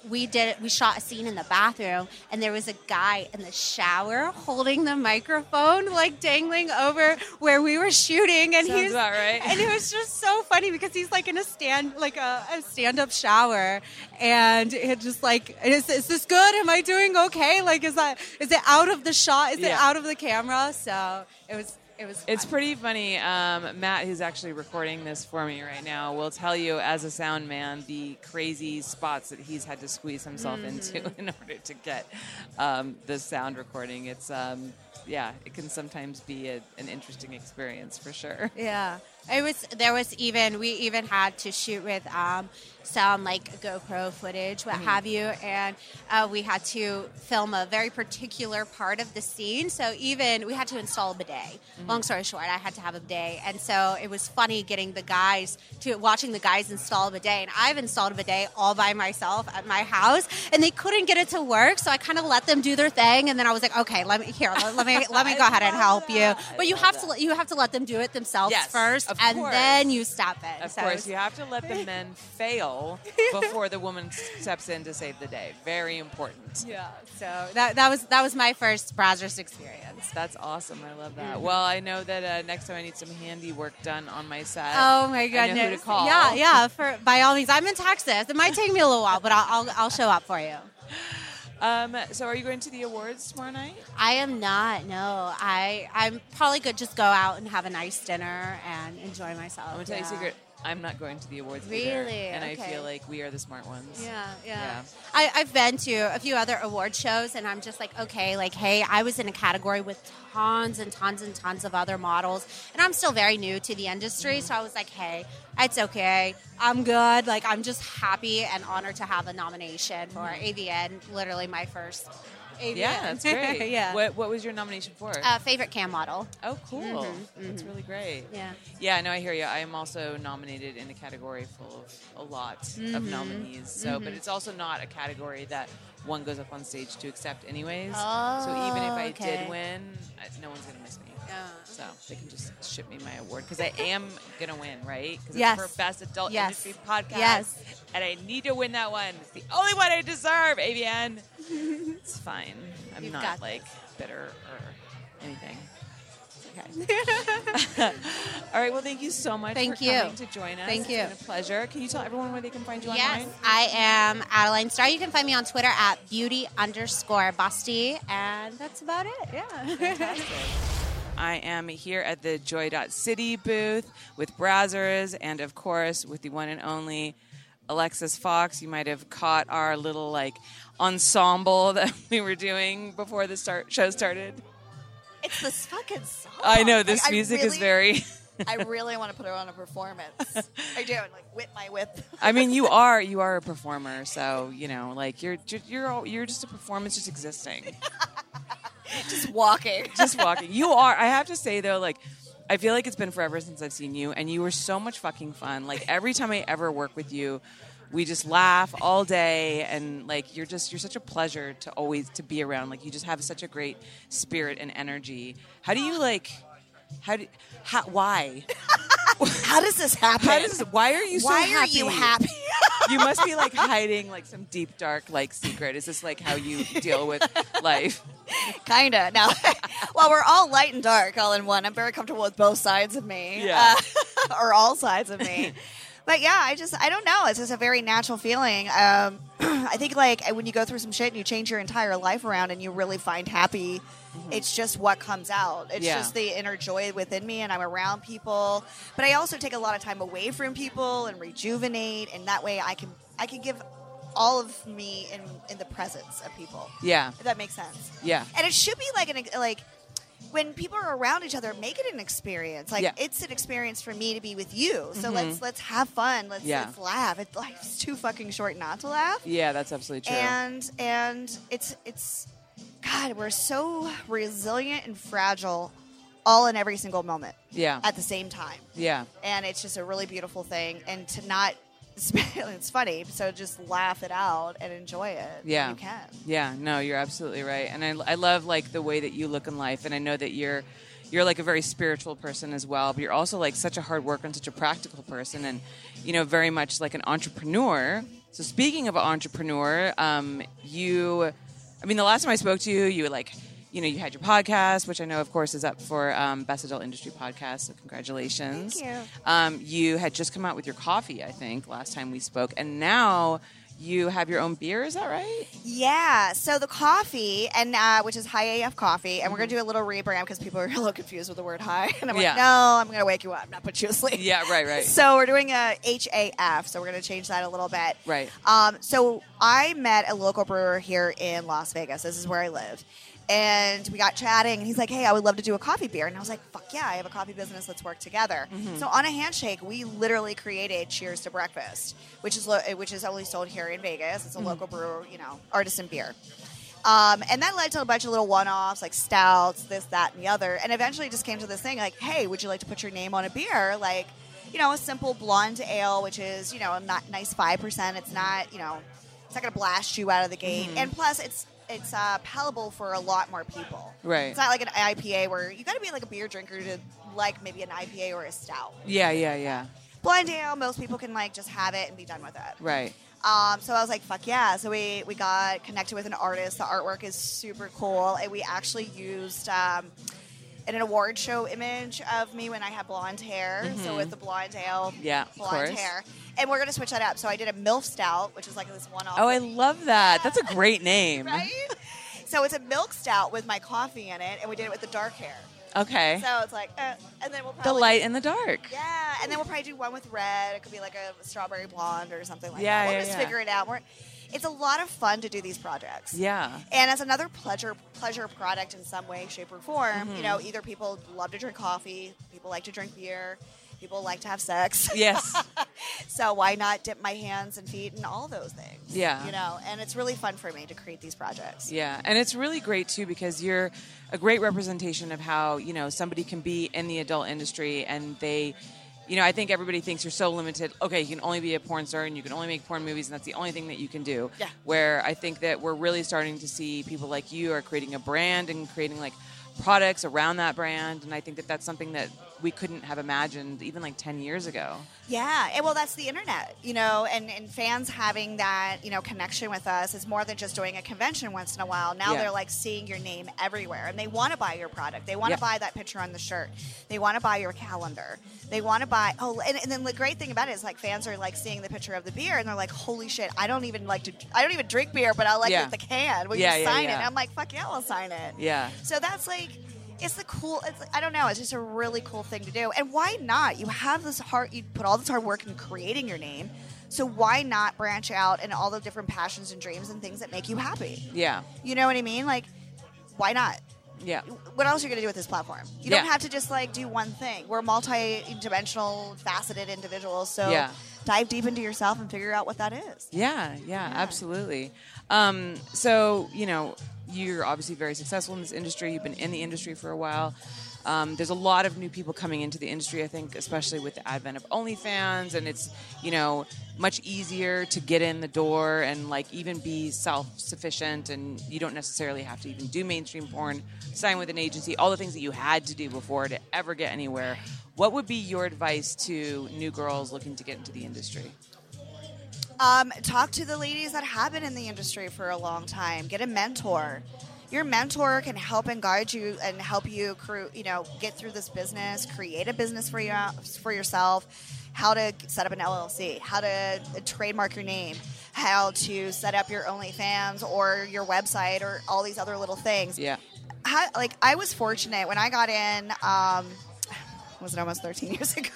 we did we shot a scene in the bathroom and there was a guy in the shower holding the microphone like dangling over where we were shooting and Sounds he's right. and it was just so funny because he's like in a stand like a, a stand-up shower and it just like is, is this good? Am i doing okay? Like is that is it out of the shot? Is it out of the camera? So it was it was It's pretty funny. Um, Matt, who's actually recording this for me right now, will tell you as a sound man the crazy spots that he's had to squeeze himself into Mhm. in order to get um, the sound recording. It's um, yeah, it can sometimes be a, an interesting experience for sure. Yeah. It was there was even we even had to shoot with um, some like GoPro footage, what Mhm. have you, and uh, we had to film a very particular part of the scene. So even we had to install a bidet. Mm-hmm. Long story short, I had to have a bidet, and so it was funny getting the guys to watching the guys install a bidet. And I've installed a bidet all by myself at my house, and they couldn't get it to work. So I kind of let them do their thing, and then I was like, okay, let me here, let, me let me go ahead and help you. But you have to let- you have to let them do it themselves Yes, first, and course. then you stop it. Of So course, it's- you have to let the men fail before the woman steps in to save the day. Very important. Yeah. So that that was that was my first Brazzers experience. That's awesome. I love that. Well, I know that uh, next time I need some handiwork done on my set. Oh my goodness! know who to call. Yeah, yeah. For by all means, I'm in Texas. It might take me a little while, but I'll I'll, I'll show up for you. Um, so, are you going to the awards tomorrow night? I am not. No, I I'm probably good. Just go out and have a nice dinner and enjoy myself. I'm gonna tell you a secret. I'm not going to the awards either, Really? and I feel like we are the smart ones. Yeah, yeah. Yeah. I, I've been to a few other award shows, and I'm just like, okay, like, hey, I was in a category with tons and tons and tons of other models, and I'm still very new to the industry, so I was like, hey, it's okay, I'm good. Like, I'm just happy and honored to have a nomination for mm-hmm. AVN, literally my first AVN. Yeah, that's great. yeah. What, what was your nomination for? Uh, favorite cam model. oh, cool. Mhm, That's really great. Yeah. Yeah, no, I hear you. I am also nominated in a category full of a lot of Mhm, nominees. So, but mhm. it's also not a category that one goes up on stage to accept, anyways. so Oh, even if I okay. did win, no one's gonna miss me. Yeah. So they can just ship me my award because I am gonna win, right? Because Yes. it's for best adult Yes. industry podcast. Yes. and I need to win that one. It's the only one I deserve. AVN. it's fine. I'm You've not like bitter or anything. Okay. All right. Well, thank you so much Thank for you. coming to join us. Thank It's you. been a pleasure. Can you tell everyone where they can find you Yes, online? I am Adaline Star. You can find me on Twitter at beauty underscore busty, and that's about it. Yeah. I am here at the Joy.City booth with Brazzers and, of course, with the one and only Alexis Fawx. You might have caught our little like ensemble that we were doing before the start show started. It's this fucking song. I know this Like, music is very. I really want to put it on a performance. I do, and, like whip my whip. I mean, you are you are a performer, so you know, like you're you're you're, all- you're just a performance, just existing. Just walking. just walking. You are. I have to say though, like I feel like it's been forever since I've seen you, and you were so much fucking fun. Like every time I ever work with you, we just laugh all day, and like you're just you're such a pleasure to always to be around. Like you just have such a great spirit and energy. How do you like? How do? How, why? How does this happen? How does? Why are you so Why happy? are you happy? you must be like hiding like some deep dark like secret. Is this like how you deal with life? Kinda. Now, well, we're all light and dark all in one. I'm very comfortable with both sides of me, Yeah. uh, or all sides of me. But yeah, I just I don't know. It's just a very natural feeling. Um, I think like when you go through some shit and you change your entire life around and you really find happy, it's just what comes out. It's Mm-hmm. Yeah. just the inner joy within me, and I'm around people. But I also take a lot of time away from people and rejuvenate, and that way I can I can give all of me in in the presence of people. Yeah. If that makes sense. Yeah. And it should be like an like when people are around each other, make it an experience. Like Yeah. it's an experience for me to be with you. So Mhm. let's let's have fun. Let's Yeah. let's laugh. It's life's too fucking short not to laugh. Yeah, that's absolutely true. And and it's it's God, we're so resilient and fragile all in every single moment. Yeah. At the same time. yeah. And it's just a really beautiful thing. And to not it's funny, so just laugh it out and enjoy it. Yeah. You can. Yeah, no, you're absolutely right, and I, I love like the way that you look in life, and I know that you're you're like a very spiritual person as well, but you're also like such a hard worker and such a practical person, and you know very much like an entrepreneur. So speaking of entrepreneur, um, you, I mean, the last time I spoke to you, you were like. You know, you had your podcast, which I know, of course, is up for um, Best Adult Industry Podcast. So, congratulations! Thank you. Um, you had just come out with your coffee, I think, last time we spoke, and now you have your own beer. Is that right? Yeah. So the coffee, and uh, which is High AF Coffee, and we're gonna do a little rebrand because people are a little confused with the word high, and I'm Yeah. like, no, I'm gonna wake you up, not put you asleep. Yeah, right, right. So we're doing a HAF, so we're gonna change that a little bit. Right. Um, so I met a local brewer here in Las Vegas. This is where I live. And we got chatting, and he's like, "Hey, I would love to do a coffee beer." And I was like, "Fuck yeah, I have a coffee business. Let's work together." Mhm. So on a handshake, we literally created Cheers to Breakfast, which is lo- which is only sold here in Vegas. It's a Mhm. local brewer, you know, artisan beer. Um, and that led to a bunch of little one-offs like stouts, this, that, and the other. And eventually, just came to this thing like, "Hey, would you like to put your name on a beer?" Like, you know, a simple blonde ale, which is you know a not nice five percent. It's not you know, it's not going to blast you out of the gate. Mhm. And plus, it's it's uh, palatable for a lot more people. Right. It's not like an IPA where you got to be like a beer drinker to like maybe an IPA or a stout. Yeah, yeah, yeah. Blonde ale, most people can like just have it and be done with it. Right. Um, so I was like, fuck yeah. So we, we got connected with an artist. The artwork is super cool. And we actually used, um, an award show image of me when I had blonde hair. So Mhm. with the blonde tail, Yeah, blonde hair. And we're going to switch that up. So I did a MILF stout, which is like this one off. Oh, I love that. That's a great name. Right? So it's a milk stout with my coffee in it, and we did it with the dark hair. Okay. So it's like, uh, and then we'll the light and the dark. Yeah, and then we'll probably do one with red. It could be like a strawberry blonde or something like Yeah, that. We'll yeah, just yeah. figure it out. We're, it's a lot of fun to do these projects. Yeah. And as another pleasure pleasure product in some way, shape, or form, Mhm. you know, either people love to drink coffee, people like to drink beer, people like to have sex. Yes. so why not dip my hands and feet in all those things? Yeah. You know, and it's really fun for me to create these projects. Yeah, and it's really great too because you're a great representation of how you know somebody can be in the adult industry and they. You know, I think everybody thinks you're so limited. Okay, you can only be a porn star and you can only make porn movies, and that's the only thing that you can do. Yeah. Where I think that we're really starting to see people like you are creating a brand and creating like products around that brand, and I think that that's something that we couldn't have imagined even like 10 years ago. Yeah, and well, that's the internet, you know, and, and fans having that, you know, connection with us is more than just doing a convention once in a while. Now Yeah. they're like seeing your name everywhere, and they want to buy your product. They want to buy that picture on the shirt. They want to buy your calendar. They want to buy. Oh, and, and then the great thing about it is like fans are like seeing the picture of the beer, and they're like, "Holy shit! I don't even like to. I don't even drink beer, but I like Yeah. the can. Will Yeah, you sign it?" And I'm like, "Fuck yeah, I'll sign it." Yeah. So that's like, it's the cool. It's, I don't know. It's just a really cool thing to do. And why not? You have this hard. You put all this hard work in creating your name. So why not branch out in all the different passions and dreams and things that make you happy? Yeah. You know what I mean? Like, why not? Yeah. What else are you going to do with this platform? You Yeah. don't have to just like do one thing. We're multi-dimensional, faceted individuals. So Yeah. dive deep into yourself and figure out what that is. Yeah, yeah, absolutely. Um, so, you know, you're obviously very successful in this industry. You've been in the industry for a while. Um, there's a lot of new people coming into the industry, I think, especially with the advent of OnlyFans, and it's, you know, much easier to get in the door and, like, even be self sufficient, and you don't necessarily have to even do mainstream porn, sign with an agency, all the things that you had to do before to ever get anywhere. What would be your advice to new girls looking to get into the industry? Um, talk to the ladies that have been in the industry for a long time. Get a mentor. Your mentor can help and guide you and help you, cru- you know, get through this business, create a business for you for yourself. How to set up an LLC, how to trademark your name, how to set up your OnlyFans or your website or all these other little things. Yeah. How, like I was fortunate when I got in. Um, was it almost 13 years ago?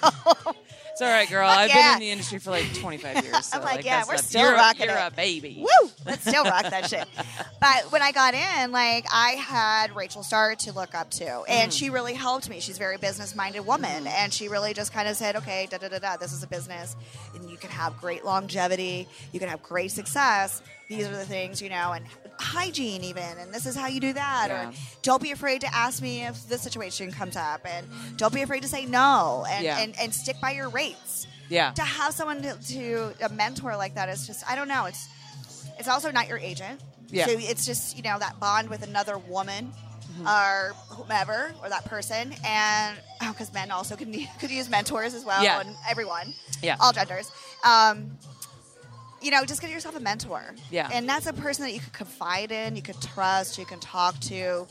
It's all right, girl. I've yeah. been in the industry for like 25 years. So I'm like, yeah, we're still you're, rocking You're it. a baby. Woo! Let's still rock that shit. But when I got in, like I had Rachel Starr to look up to, and Mm. she really helped me. She's a very business-minded woman, and she really just kind of said, "Okay, da da da da. This is a business, and you can have great longevity. You can have great success. These are the things, you know, and hygiene even, and this is how you do that. Yeah. Or don't be afraid to ask me if this situation comes up, and don't be afraid to say no, and Yeah. and, and stick by your rates." Yeah. to have someone to, to a mentor like that is just I don't know. It's it's also not your agent. Yeah. So it's just you know that bond with another woman. Mm-hmm. Or whomever, or that person, and because men also could could use mentors as well, Yeah. and everyone, Yeah. all genders. Um, you know, just get yourself a mentor. Yeah. And that's a person that you could confide in, you could trust, you can talk to.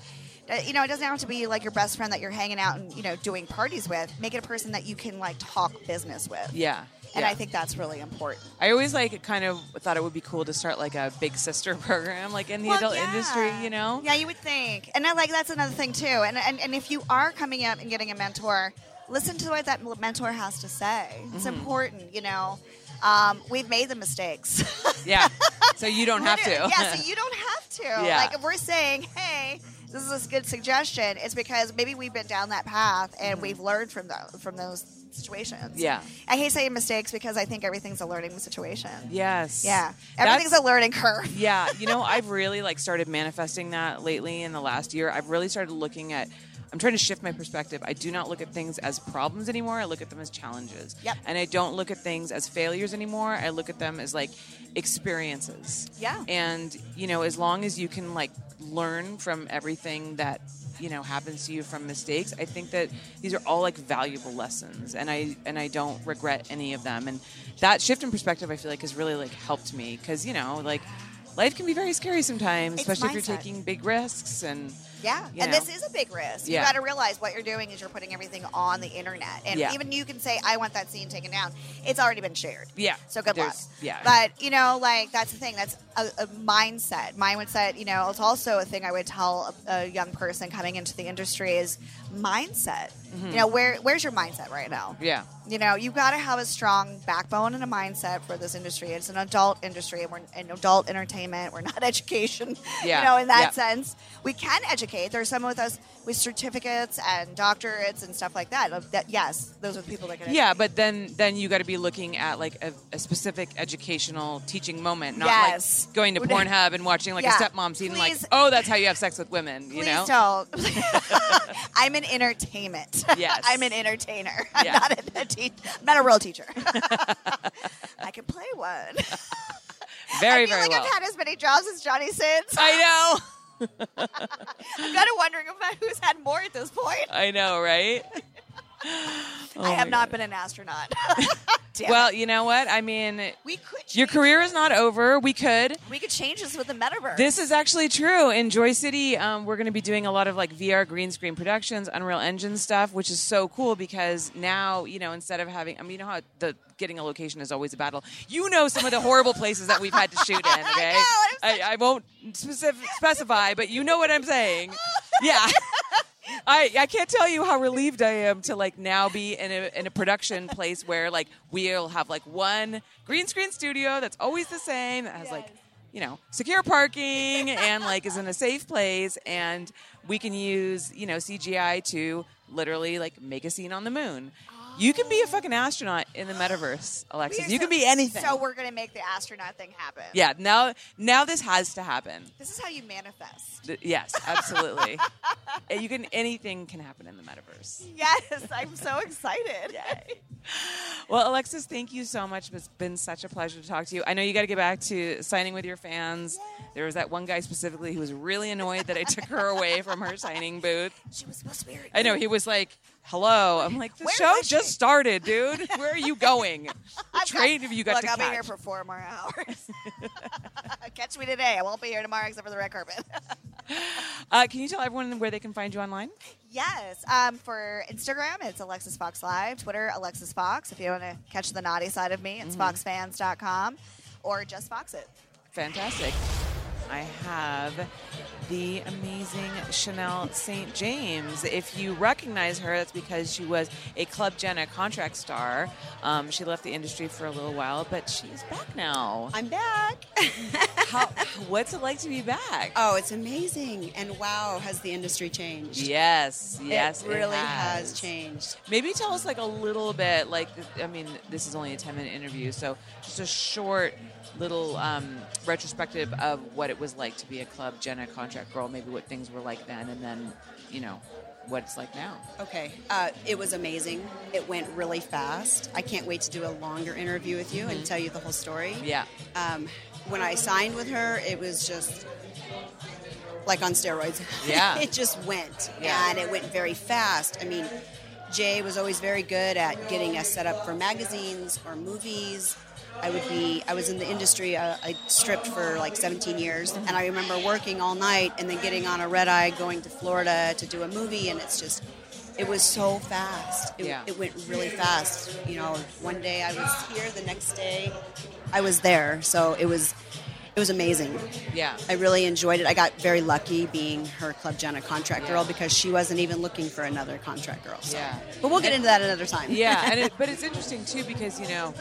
Uh, You know, it doesn't have to be like your best friend that you're hanging out and, you know, doing parties with. Make it a person that you can like talk business with. Yeah. And yeah. I think that's really important. I always like kind of thought it would be cool to start like a big sister program, like in the Well, adult yeah. industry. You know? Yeah, you would think. And I like that's another thing too. And, and and if you are coming up and getting a mentor, listen to what that mentor has to say. It's Mhm. important, you know. Um, we've made the mistakes. Yeah. So you don't have to. Yeah, so you don't have to. Yeah. Like if we're saying, hey, this is a good suggestion, it's because maybe we've been down that path and we've learned from those from those situations. Mm-hmm. Yeah. I hate saying mistakes because I think everything's a learning situation. Yes. Yeah. Everything's That's- a learning curve. yeah, you know, I've really like started manifesting that lately in the last year. I've really started looking at I'm trying to shift my perspective. I do not look at things as problems anymore. I look at them as challenges. Yep. And I don't look at things as failures anymore. I look at them as like experiences. Yeah. And, you know, as long as you can like learn from everything that, you know, happens to you from mistakes, I think that these are all like valuable lessons and I and I don't regret any of them. And that shift in perspective I feel like has really like helped me cuz you know, like life can be very scary sometimes, It's especially if you're taking big risks and Yeah, You and know? this is a big risk. Yeah. You got to realize what you're doing is you're putting everything on the internet, and Yeah. even you can say, "I want that scene taken down." It's already been shared. Yeah. So good luck. Yeah. But you know, like that's the thing. That's a, a mindset. Mindset. You know, it's also a thing I would tell a, a young person coming into the industry is mindset. Mhm. You know, where where's your mindset right now? yeah. You know, you've got to have a strong backbone and a mindset for this industry. It's an adult industry, and we're an adult entertainment. We're not education. Yeah, You know, in that yeah. sense, we can educate. There's some with us with certificates and doctorates and stuff like that. That yes, those are the people that can. Yeah, but then then you got to be looking at like a, a specific educational teaching moment, not Yes. like going to Pornhub and watching like Yeah. a stepmom scene, like oh, that's how you have sex with women, you Please know? don't. I'm an entertainment. Yes. I'm an entertainer. I'm Yeah. not a, a te- I'm not a real teacher. I can play one. Very I feel very like well. I've had as many jobs as Johnny Sins. I know. I'm kind of wondering about who's had more at this point. I know, right? Oh I have not been an astronaut. Well, it. you know what? I mean, we could. your career is not over. We could. We could change this with the metaverse. This is actually true. In Joy City, um, we're going to be doing a lot of like VR green screen productions, Unreal Engine stuff, which is so cool because now, you know, instead of having, I mean, you know how the getting a location is always a battle. You know some of the horrible places that we've had to shoot in. Okay, I, I won't specific, specify, but you know what I'm saying. Yeah. I, I can't tell you how relieved I am to like now be in a in a production place where like we'll have like one green screen studio that's always the same that has like you know secure parking and like is in a safe place and we can use you know CGI to literally like make a scene on the moon. You can be a fucking astronaut in the metaverse, Alexis. You can be anything. So we're gonna make the astronaut thing happen. yeah, now now this has to happen. This is how you manifest. Th- Yes, absolutely. You can anything can happen in the metaverse. Yes, I'm so excited. Yay. Well, Alexis, thank you so much. It's been such a pleasure to talk to you. I know you got to get back to signing with your fans. There was that one guy specifically who was really annoyed that I took her away from her signing booth. She was supposed to be. I know he was like, "Hello." I'm like, "The show just started, dude. Where are you going? What train have you got Look, to I'll catch?" be here for four more hours. Catch me today. I won't be here tomorrow except for the red carpet. Uh, can you tell everyone where they can find you online? yes. Um, for Instagram, it's Alexis Fawx Live. Twitter, Alexis Fawx. If you want to catch the naughty side of me, it's Mhm. foxfans.com or just Fox it. Fantastic. I have the amazing Chanel St. James. If you recognize her, that's because she was a Club Jenna contract star. Um, she left the industry for a little while, but she's back now. I'm back. How, what's it like to be back? Oh, it's amazing. And wow, has the industry changed? Yes, yes, It really has. has changed. Maybe tell us like a little bit. Like, I mean, this is only a ten minute interview, so just a short little um, retrospective of what it was like to be a Club Jenna contract girl. Maybe what things were like then, and then you know what it's like now. Okay. Uh, it was amazing. It went really fast. I can't wait to do a longer interview with you Mhm. and tell you the whole story. Yeah. Um, when I signed with her, it was just like on steroids. Yeah. it just went. Yeah. And it went very fast. I mean, Jay was always very good at getting us set up for magazines or movies. I would be, I was in the industry, uh, I stripped for like 17 years, and I remember working all night and then getting on a red eye going to Florida to do a movie, and it's just, it was so fast. It, Yeah. it went really fast. You know, one day I was here, the next day I was there. So it was, it was amazing. Yeah. I really enjoyed it. I got very lucky being her Club Jenna contract girl Yeah. because she wasn't even looking for another contract girl. So. Yeah. But we'll get And- into that another time. yeah, and it, but it's interesting too because you know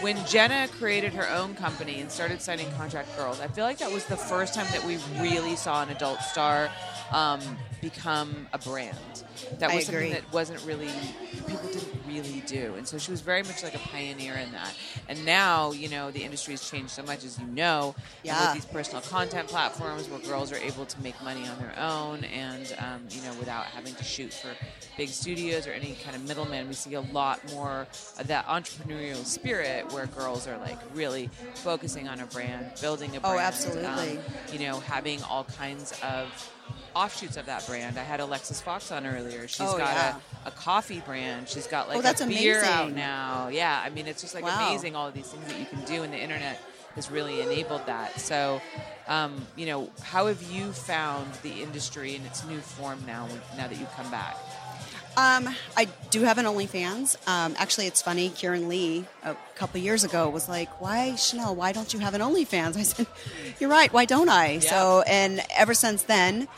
when Jenna created her own company and started signing contract girls, I feel like that was the first time that we really saw an adult star um, become a brand. That was something that wasn't really people didn't really do, and so she was very much like a pioneer in that. And now you know the industry has changed so much, as you know, Yeah. with these personal content platforms where girls are able to make money on their own and um, you know without having to shoot for big studios or any kind of middleman we see a lot more of that entrepreneurial spirit where girls are like really focusing on a brand building a brand. Oh, brand absolutely. um, you know having all kinds of offshoots of that brand. I had Alexis Fawx on earlier. She's Oh, got yeah. a, a coffee brand. She's got like Oh, that's a beer out now. Yeah, I mean, it's just like Wow. amazing all of these things that you can do, and the internet has really enabled that. So, um, you know, how have you found the industry in its new form now? Now that you've come back, Um, I do have an OnlyFans. Um, actually, it's funny. Keiran Lee a couple years ago was like, "Why, Chanel? Why don't you have an OnlyFans?" I said, "You're right. Why don't I?" So, and ever since then,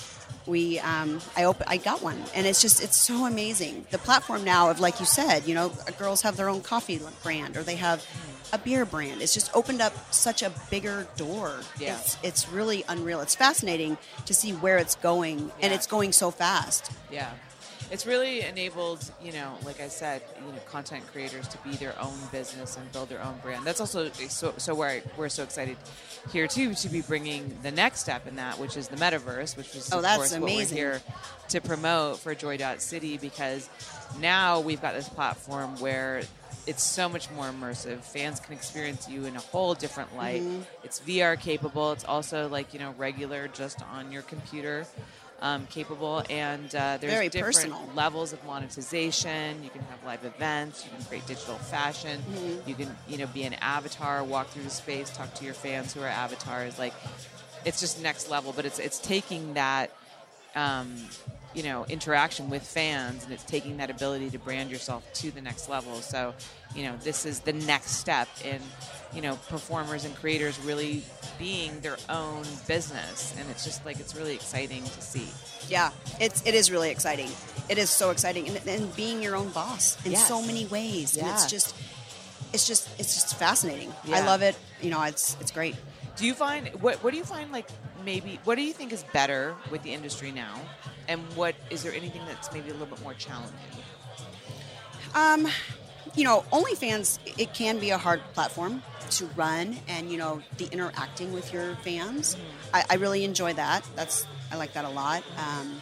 we um, I op- I got one, and it's just it's so amazing. The platform now of like you said, you know, girls have their own coffee brand or they have a beer brand. It's just opened up such a bigger door. Yeah. It's it's really unreal. It's fascinating to see where it's going, and it's going so fast. Yeah. It's really enabled, you know, like I said, you know, content creators to be their own business and build their own brand. That's also so, so where we're so excited here too to be bringing the next step in that, which is the metaverse, which is Oh, of that's course amazing. what we're here to promote for Joy Dot City because now we've got this platform where it's so much more immersive. Fans can experience you in a whole different light. Mhm. It's VR capable. It's also like you know regular, just on your computer. Um, capable and uh, there's Very different personal. levels of monetization. You can have live events. You can create digital fashion. Mhm. You can, you know, be an avatar, walk through the space, talk to your fans who are avatars. Like, it's just next level. But it's it's taking that, um, you know, interaction with fans, and it's taking that ability to brand yourself to the next level. So, you know, this is the next step in, you know, performers and creators really being their own business, and it's just like it's really exciting to see. Yeah, it's it is really exciting. It is so exciting, and, and being your own boss in Yes. so many ways. And Yeah. it's just, it's just, it's just fascinating. I love it. You know, it's it's great. Do you find what what do you find like maybe what do you think is better with the industry now? And what is there anything that's maybe a little bit more challenging? Um, you know, OnlyFans it can be a hard platform to run, and you know, the interacting with your fans. I, I really enjoy that. That's I like that a lot. Um,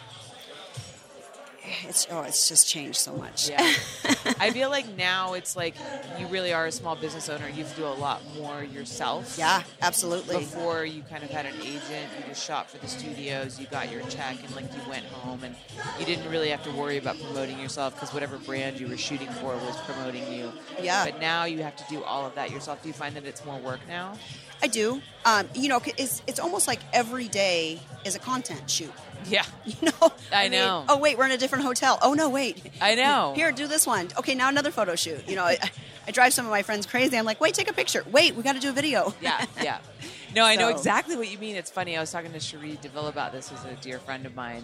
it's oh, it's just changed so much. Yeah. I feel like now it's like you really are a small business owner. You have to do a lot more yourself. Yeah, absolutely. Before you kind of had an agent, you just shop for the studios, you got your check, and like you went home, and you didn't really have to worry about promoting yourself because whatever brand you were shooting for was promoting you. Yeah. But now you have to do all of that yourself. Do you find that it's more work now? I do. Um, you know, it's it's almost like every day is a content shoot. Yeah. You know. I mean, know. oh wait, we're in a different hotel. Oh no, wait. I know. Here, do this one. Okay, now another photo shoot. You know, I, I drive some of my friends crazy. I'm like, wait, take a picture. Wait, we got to do a video. Yeah, yeah. No, I know exactly what you mean. It's funny. I was talking to Cherie DeVille about this, who's a dear friend of mine,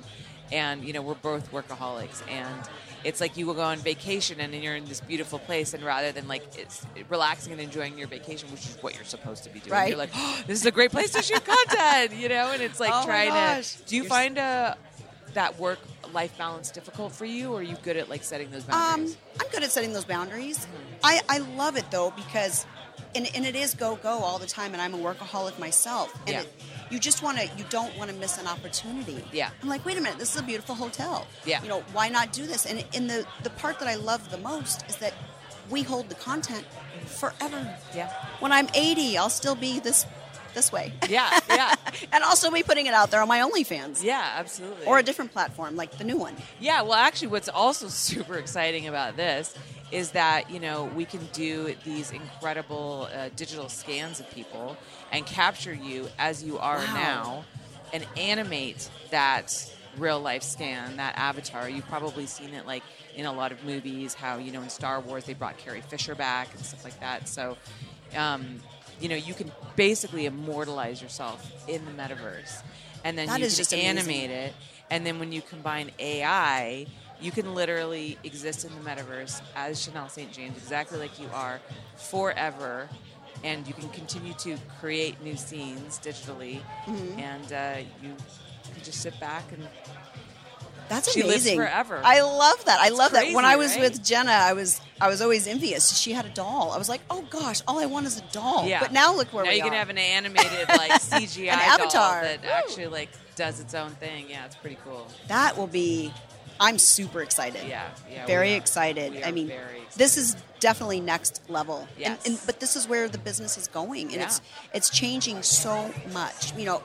and you know we're both workaholics, and it's like you will go on vacation and then you're in this beautiful place, and rather than like it's relaxing and enjoying your vacation, which is what you're supposed to be doing, Right. you're like, oh, this is a great place to shoot content, you know, and it's like Oh trying to. Do you You're find uh that work life balance difficult for you, or are you good at like setting those boundaries? Um, I'm good at setting those boundaries. I, I love it though because, and, and it is go go all the time, and I'm a workaholic myself. And Yeah. it, you just want to, you don't want to miss an opportunity. Yeah. I'm like, wait a minute, this is a beautiful hotel. Yeah. You know, why not do this? And in the the part that I love the most is that we hold the content forever. Yeah. When I'm 80, I'll still be this this way. Yeah, yeah. and also be putting it out there on my OnlyFans. Yeah, absolutely. Or a different platform like the new one. Yeah, well, actually, what's also super exciting about this is that you know we can do these incredible uh, digital scans of people and capture you as you are Wow. now, and animate that real life scan, that avatar. You've probably seen it like in a lot of movies. How you know in Star Wars they brought Carrie Fisher back and stuff like that. So. Um, you know, you can basically immortalize yourself in the metaverse, and then That you can just amazing. animate it. And then when you combine AI, you can literally exist in the metaverse as Chanel St. James, exactly like you are, forever. And you can continue to create new scenes digitally, Mhm. and uh, you can just sit back and That's She lives amazing. forever. I love that. I love that. When I was right? with Jenna, I was I was always envious. She had a doll. I was like, oh gosh, all I want is a doll. yeah. But now look where we are. now we you can have an animated like CGI An avatar. that Woo. actually like does its own thing. Yeah, it's pretty cool. that will be. I'm super excited. Yeah, yeah, Very excited. I mean, very this is definitely next level. And- And, but this is where the business is going, and Yeah. it's it's changing so much. You know,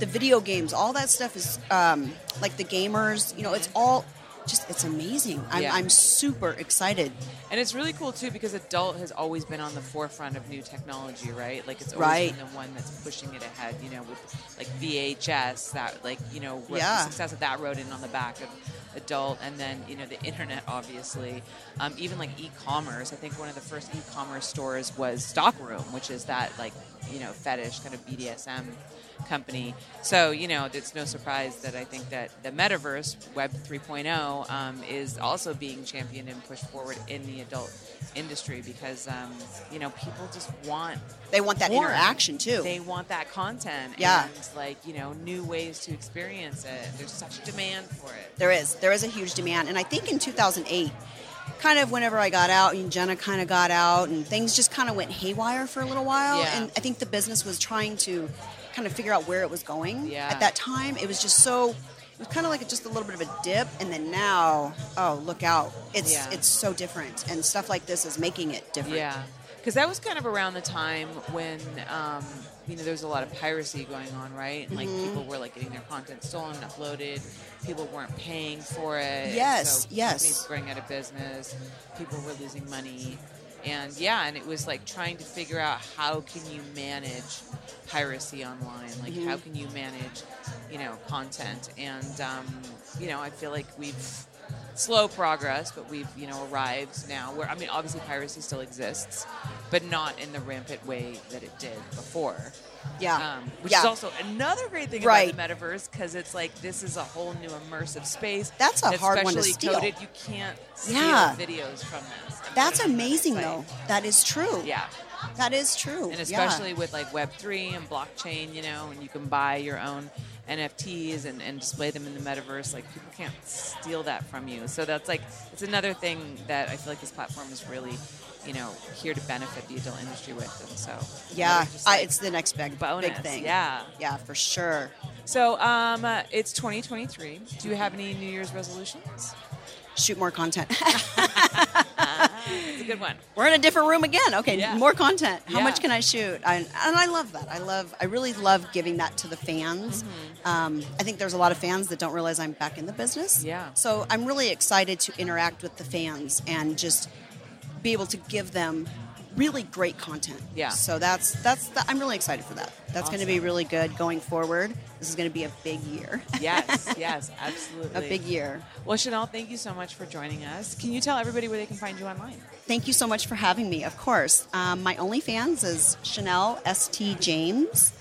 the video games, all that stuff is um, like the gamers. You know, it's all just it's amazing. I'm, Yeah. I'm super excited. And it's really cool too because adult has always been on the forefront of new technology, right? Like it's always Right. been the one that's pushing it ahead. You know, with like VHS, that like you know what Yeah. the success of that rode in on the back of adult, and then you know the internet, obviously. Um, even like e-commerce. I think one of the first e-commerce stores was Stockroom, which is that like you know fetish kind of BDSM company. So you know, it's no surprise that I think that the metaverse, Web 3.0, um, is also being championed and pushed forward in the adult industry because um, you know people just want They want that more. interaction too. They want that content. Yeah. and like you know, new ways to experience it. There's such a demand for it. There is. There is a huge demand. And I think in 2008, kind of whenever I got out and Jenna kind of got out and things just kind of went haywire for a little while. Yeah. And I think the business was trying to kind of figure out where it was going. Yeah. At that time, it was just so. It was kind of like just a little bit of a dip, and then now, oh, look out! It's Yeah. it's so different, and stuff like this is making it different. Yeah, because that was kind of around the time when um, you know there was a lot of piracy going on, right? And, Like Mhm. people were like getting their content stolen, and uploaded. People weren't paying for it. Yes, so yes. Companies going out of business. People were losing money, and yeah, and it was like trying to figure out how can you manage piracy online? Like Mhm. how can you manage you know content? And um, you know, I feel like we've slow progress, but we've you know arrived now where I mean obviously piracy still exists, but not in the rampant way that it did before. Yeah. Um, which Yeah. is also another great thing Right. about the metaverse because it's like this is a whole new immersive space. That's a hard one to steal. coded. You can't steal Yeah. videos from this. That's put it on the amazing, though. That is true. Yeah. That is true. And Yeah. especially with like Web three and blockchain, you know, and you can buy your own NFTs and, and display them in the metaverse. Like people can't steal that from you. So that's like it's another thing that I feel like this platform is really, you know, here to benefit the adult industry with. And so Yeah, really I, it's the next big bonus. big thing. Yeah. yeah, for sure. So um, uh, it's 2023. Do you have any New Year's resolutions? Shoot more content. It's a good one. We're in a different room again. Okay, Yeah. more content. How Yeah. much can I shoot? I, and I love that. I love. I really love giving that to the fans. Mm-hmm. Um, I think there's a lot of fans that don't realize I'm back in the business. Yeah. So I'm really excited to interact with the fans and just be able to give them really great content. Yeah. So that's that's. The, I'm really excited for that. That's going to be really good going forward. This is going to be a big year. Yes, yes, absolutely. a big year. Well, Chanel, thank you so much for joining us. Can you tell everybody where they can find you online? Thank you so much for having me. Of course, um, my OnlyFans is Chanel St James.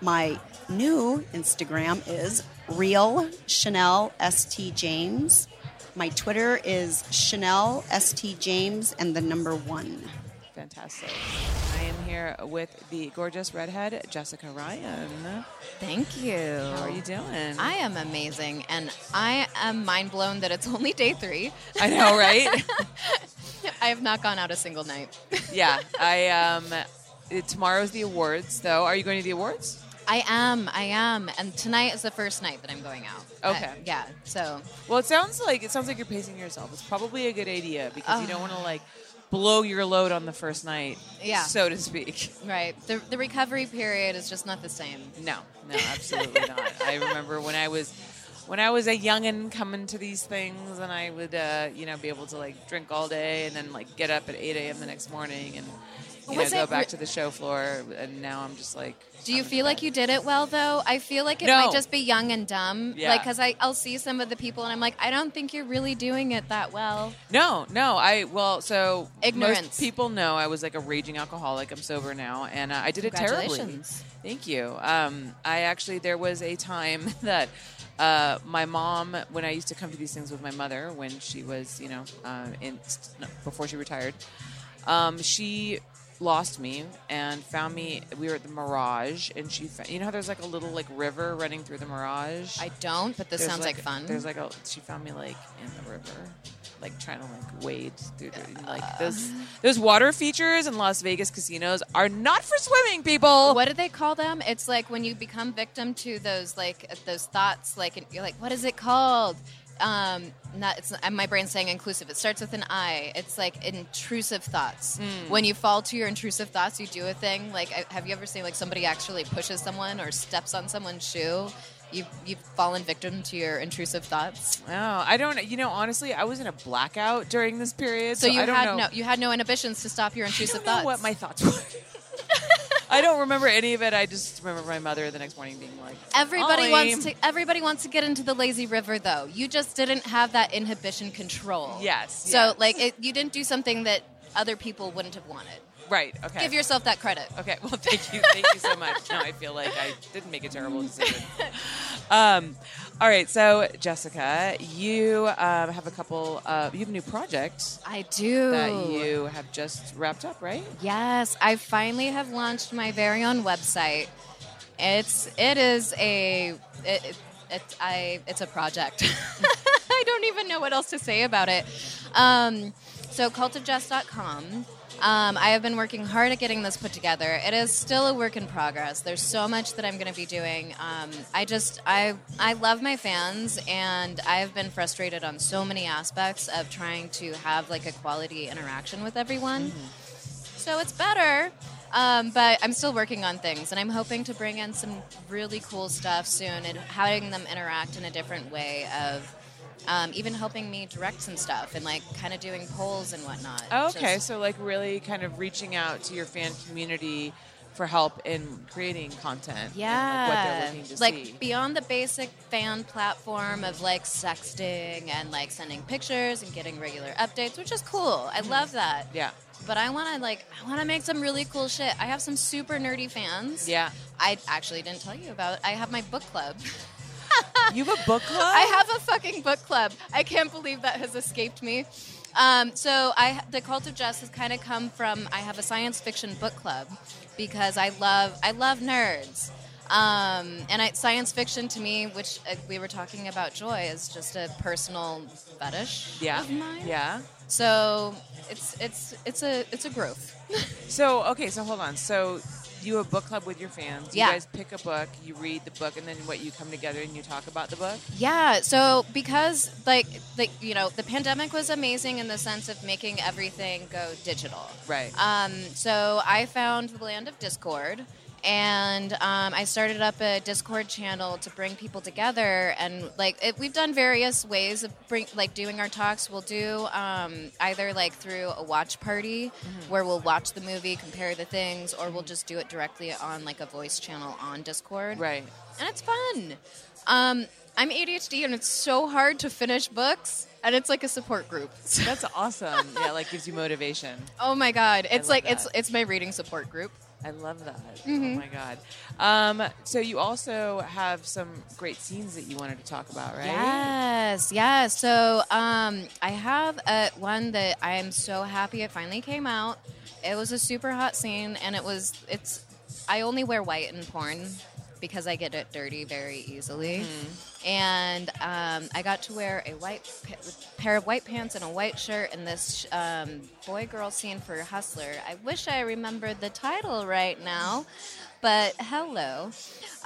My new Instagram is Real Chanel St James. My Twitter is Chanel St James and the number one. Fantastic. I am here with the gorgeous redhead, Jessica Ryan. Thank you. How are you doing? I am amazing, and I am mind blown that it's only day three. I know, right? I have not gone out a single night. yeah, I um. it- Tomorrow's the awards, though. Are you going to the awards? I am, I am, and tonight is the first night that I'm going out. Okay. Yeah. So Well, it sounds like it sounds like you're pacing yourself. It's probably a good idea because you don't want to like blow your load on the first night, Yeah. so to speak. right, the the recovery period is just not the same. No, no, absolutely not. I remember when I was when I was a youngin coming to these things, and I would uh, you know be able to like drink all day and then like get up at eight a.m. the next morning and you know go back re- to the show floor. And now I'm just like, Do you feel like you did it well though? I feel like it No. might just be young and dumb. Yeah. Like, cause I I'll see some of the people and I'm like, I don't think you're really doing it that well. No, no. I well, so Ignorance. Most people know I was like a raging alcoholic. I'm sober now, and uh, I did it terribly. Congratulations. Thank you. Um, I actually there was a time that uh, my mom, when I used to come to these things with my mother, when she was, you know, uh, in before she retired, um, she lost me and found me. We were at the Mirage, and she, fa- you know, how there's like a little like river running through the Mirage. I don't, but this There's, sounds like fun. There's like a. She found me like in the river, like trying to like wade through the, like those uh. those water features in Las Vegas casinos are not for swimming, people. What do they call them? It's like when you become victim to those like those thoughts. Like you're like, what is it called? Um, not it's not, my brain's saying inclusive. It starts with an I. It's like intrusive thoughts. Mm. When you fall to your intrusive thoughts, you do a thing. Like, I- have you ever seen like somebody actually pushes someone or steps on someone's shoe? You you've fallen victim to your intrusive thoughts. Oh, I don't. You know, honestly, I was in a blackout during this period, So, so, you I don't had know. no you had no inhibitions to stop your intrusive thoughts. what my thoughts were. I don't remember any of it. I just remember my mother the next morning being like, Everybody "Ollie." wants to. Everybody wants to get into the lazy river, though. You just didn't have that inhibition control. Yes, So, yes. like, it, you didn't do something that other people wouldn't have wanted. Right. Okay. Give yourself that credit. Okay. Well, thank you. Thank you so much. Now I feel like I didn't make a terrible decision. Um, all right. So, Jessica, you um, have a couple. Uh, you have a new project. I do. That you have just wrapped up, right? Yes, I finally have launched my very own website. It's it is a it, it, it's I it's a project. I don't even know what else to say about it. Um, so cultofjess.com. Um, I have been working hard at getting this put together. It is still a work in progress. There's so much that I'm going to be doing. Um, I just I I love my fans, and I've been frustrated on so many aspects of trying to have like a quality interaction with everyone. So it's better. Um, but I'm still working on things, and I'm hoping to bring in some really cool stuff soon and having them interact in a different way of um, even helping me direct some stuff and like kind of doing polls and whatnot. Oh, okay. Just- so, like, really kind of reaching out to your fan community for help in creating content. Yeah, And, like, what they're looking to like beyond the basic fan platform of like sexting and like sending pictures and getting regular updates, which is cool. I love that. Yeah. But I want to like I want to make some really cool shit. I have some super nerdy fans. Yeah. I actually didn't tell you about. I have my book club. you have a book club? I have a fucking book club. I can't believe that has escaped me. Um, so I, the cult of Jess has kind of come from. I have a science fiction book club because I love I love nerds. Um, and I, science fiction to me, which uh, we were talking about, joy is just a personal fetish Yeah. of mine. Yeah. So it's it's it's a it's a growth. So okay, so hold on. So you have a book club with your fans. Yeah. You guys pick a book, you read the book, and then what you come together and you talk about the book. Yeah, so because like like you know, the pandemic was amazing in the sense of making everything go digital. Right. Um, so I found the land of Discord. And um, I started up a Discord channel to bring people together, and like it, we've done various ways of bring like doing our talks. We'll do um, either like through a watch party where we'll watch the movie, compare the things, or we'll just do it directly on like a voice channel on Discord. Right. And it's fun. Um, I'm ADHD, and it's so hard to finish books, and it's like a support group. That's awesome. yeah, like gives you motivation. Oh my god, it's like it's it's my reading support group. I love that. Mhm. Oh my god. Um, so you also have some great scenes that you wanted to talk about, right? Yes, yes. So um, I have a, one that I am so happy it finally came out. It was a super hot scene, and it was it's. I only wear white in porn because I get it dirty very easily. And um, I got to wear a white pa- pair of white pants and a white shirt in this um, boy girl scene for Hustler. I wish I remembered the title right now, but hello.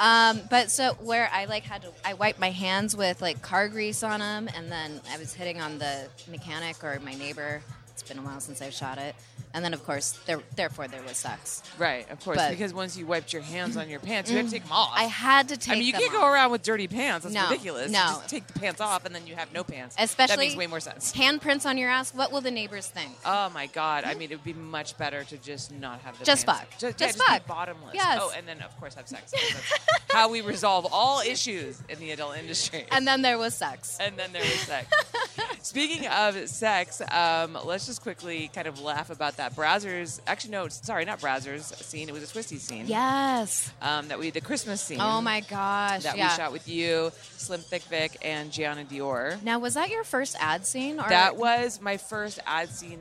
Um, but so where I like had to, I wiped my hands with like car grease on them, and then I was hitting on the mechanic or my neighbor. It's been a while since I've shot it, and then of course there, therefore there was sex. Right, of course. But- because once you wiped your hands on your pants, you have to take them off. I had to take. I mean, you them can't off. go around with dirty pants. That's No, ridiculous. no. Just take the pants off and then you have no pants. Especially that makes way more sense. Handprints on your ass. What will the neighbors think? Oh my god! I mean, it would be much better to just not have the Just pants. fuck. Just, Just yeah, fuck. be bottomless. Yes. Oh, and then of course have sex. because That's how we resolve all issues in the adult industry. And then there was sex. And then there was sex. Speaking of sex, um, let's just quickly kind of laugh about that Brazzers. Actually, no, sorry, not Brazzers scene. It was a Twisty scene. Yes. Um, that we the Christmas scene. Oh my gosh. That yeah. we shot with you, Slim Thick Vic, and Gianna Dior. Now, was that your first ad scene? Or That was my first ad scene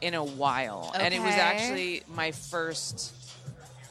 in a while, and it was actually my first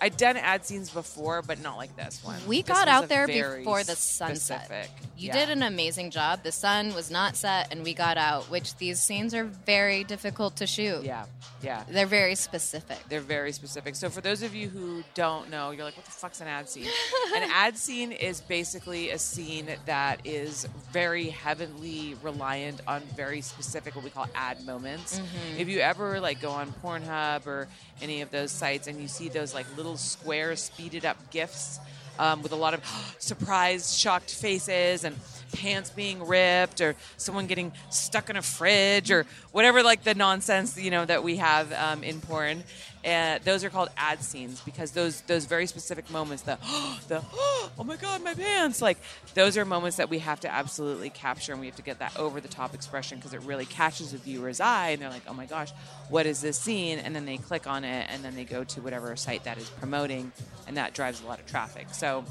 I'd done ad scenes before, but not like this one. We This got out there before the sunset. specific. You Yeah. did an amazing job. The sun was not set, and we got out, which these scenes are very difficult to shoot. Yeah, yeah. They're very specific. They're very specific. So for those of you who don't know, you're like, what the fuck's an ad scene? an ad scene is basically a scene that is very heavily reliant on very specific what we call ad moments. Mhm. If you ever like go on Pornhub or any of those sites and you see those like little square speeded up gifs um, with a lot of surprised, shocked faces and pants being ripped or someone getting stuck in a fridge or whatever like the nonsense you know that we have um, in porn and those are called ad scenes because those those very specific moments the the oh my god my pants like those are moments that we have to absolutely capture and we have to get that over the top expression because it really catches the viewer's eye and they're like oh my gosh what is this scene? And then they click on it and then they go to whatever site that is promoting and that drives a lot of traffic. So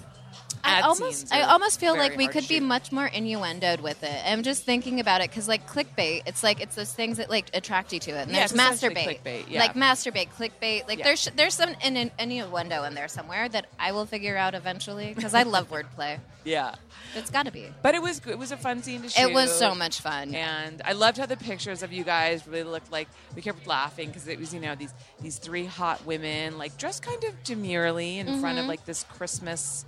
I almost, I almost feel like we could be much more innuendoed with it. I'm just thinking about it because, like, clickbait, it's like it's those things that like attract you to it. And Yeah, there's masturbate, clickbait, yeah. like masturbate, clickbait. Like Yeah. there's there's some in, in, innuendo in there somewhere that I will figure out eventually because I love wordplay. yeah It's got to be. But it was it was a fun scene to shoot. It was so much fun. and I loved how the pictures of you guys really looked like. We kept laughing because it was you know these these three hot women like dressed kind of demurely in front of Mhm. like this Christmas.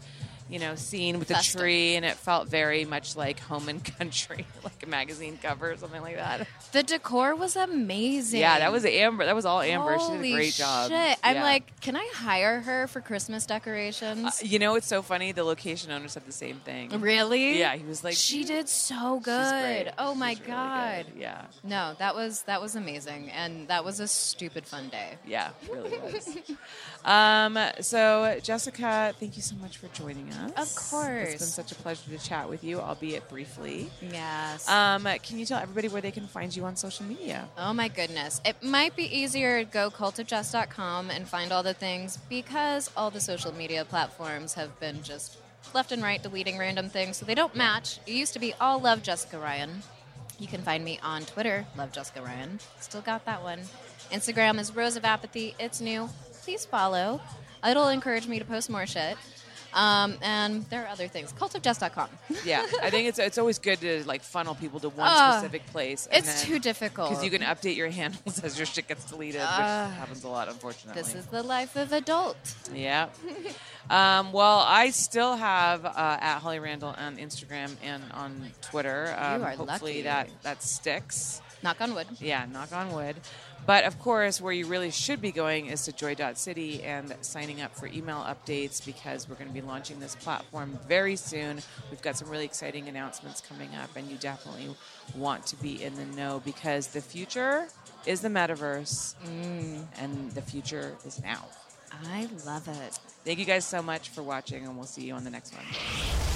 You know, scene with the Festive. tree, and it felt very much like Home and Country, like a magazine cover or something like that. The decor was amazing. Yeah, that was Amber. That was all Amber. she did a great job. Shit. I'm Yeah. like, can I hire her for Christmas decorations? Uh, you know, it's so funny. The location owner said the same thing. Really? Yeah, he was like, she did so good. Oh my She's really god. good. Yeah. No, that was that was amazing, and that was a stupid fun day. Yeah, really was. um, so, Jessica, thank you so much for joining us. Of course. It's been such a pleasure to chat with you, albeit briefly. Yes. Um, can you tell everybody where they can find you on social media? Oh my goodness. It might be easier to go cultofjess.com and find all the things because all the social media platforms have been just left and right deleting random things so they don't match. It used to be all love Jessica Ryan. You can find me on Twitter, love Jessica Ryan. Still got that one. Instagram is Rose of Apathy. It's new. Please follow. It'll encourage me to post more shit. Um, and there are other things. Cultofjess.com. Yeah, I think it's it's always good to like funnel people to one Ah, specific place. it's too difficult. because you can update your handles as your shit gets deleted, Ah. which happens a lot, unfortunately. This is the life of adult. Yeah. um, well, I still have uh, at Holly Randall on Instagram and on Twitter. Um, are hopefully lucky. that that sticks. Knock on wood. Yeah, knock on wood. But of course, where you really should be going is to joy.city and signing up for email updates because we're going to be launching this platform very soon. We've got some really exciting announcements coming up, and you definitely want to be in the know because the future is the metaverse, mm. and the future is now. I love it. Thank you guys so much for watching, and we'll see you on the next one.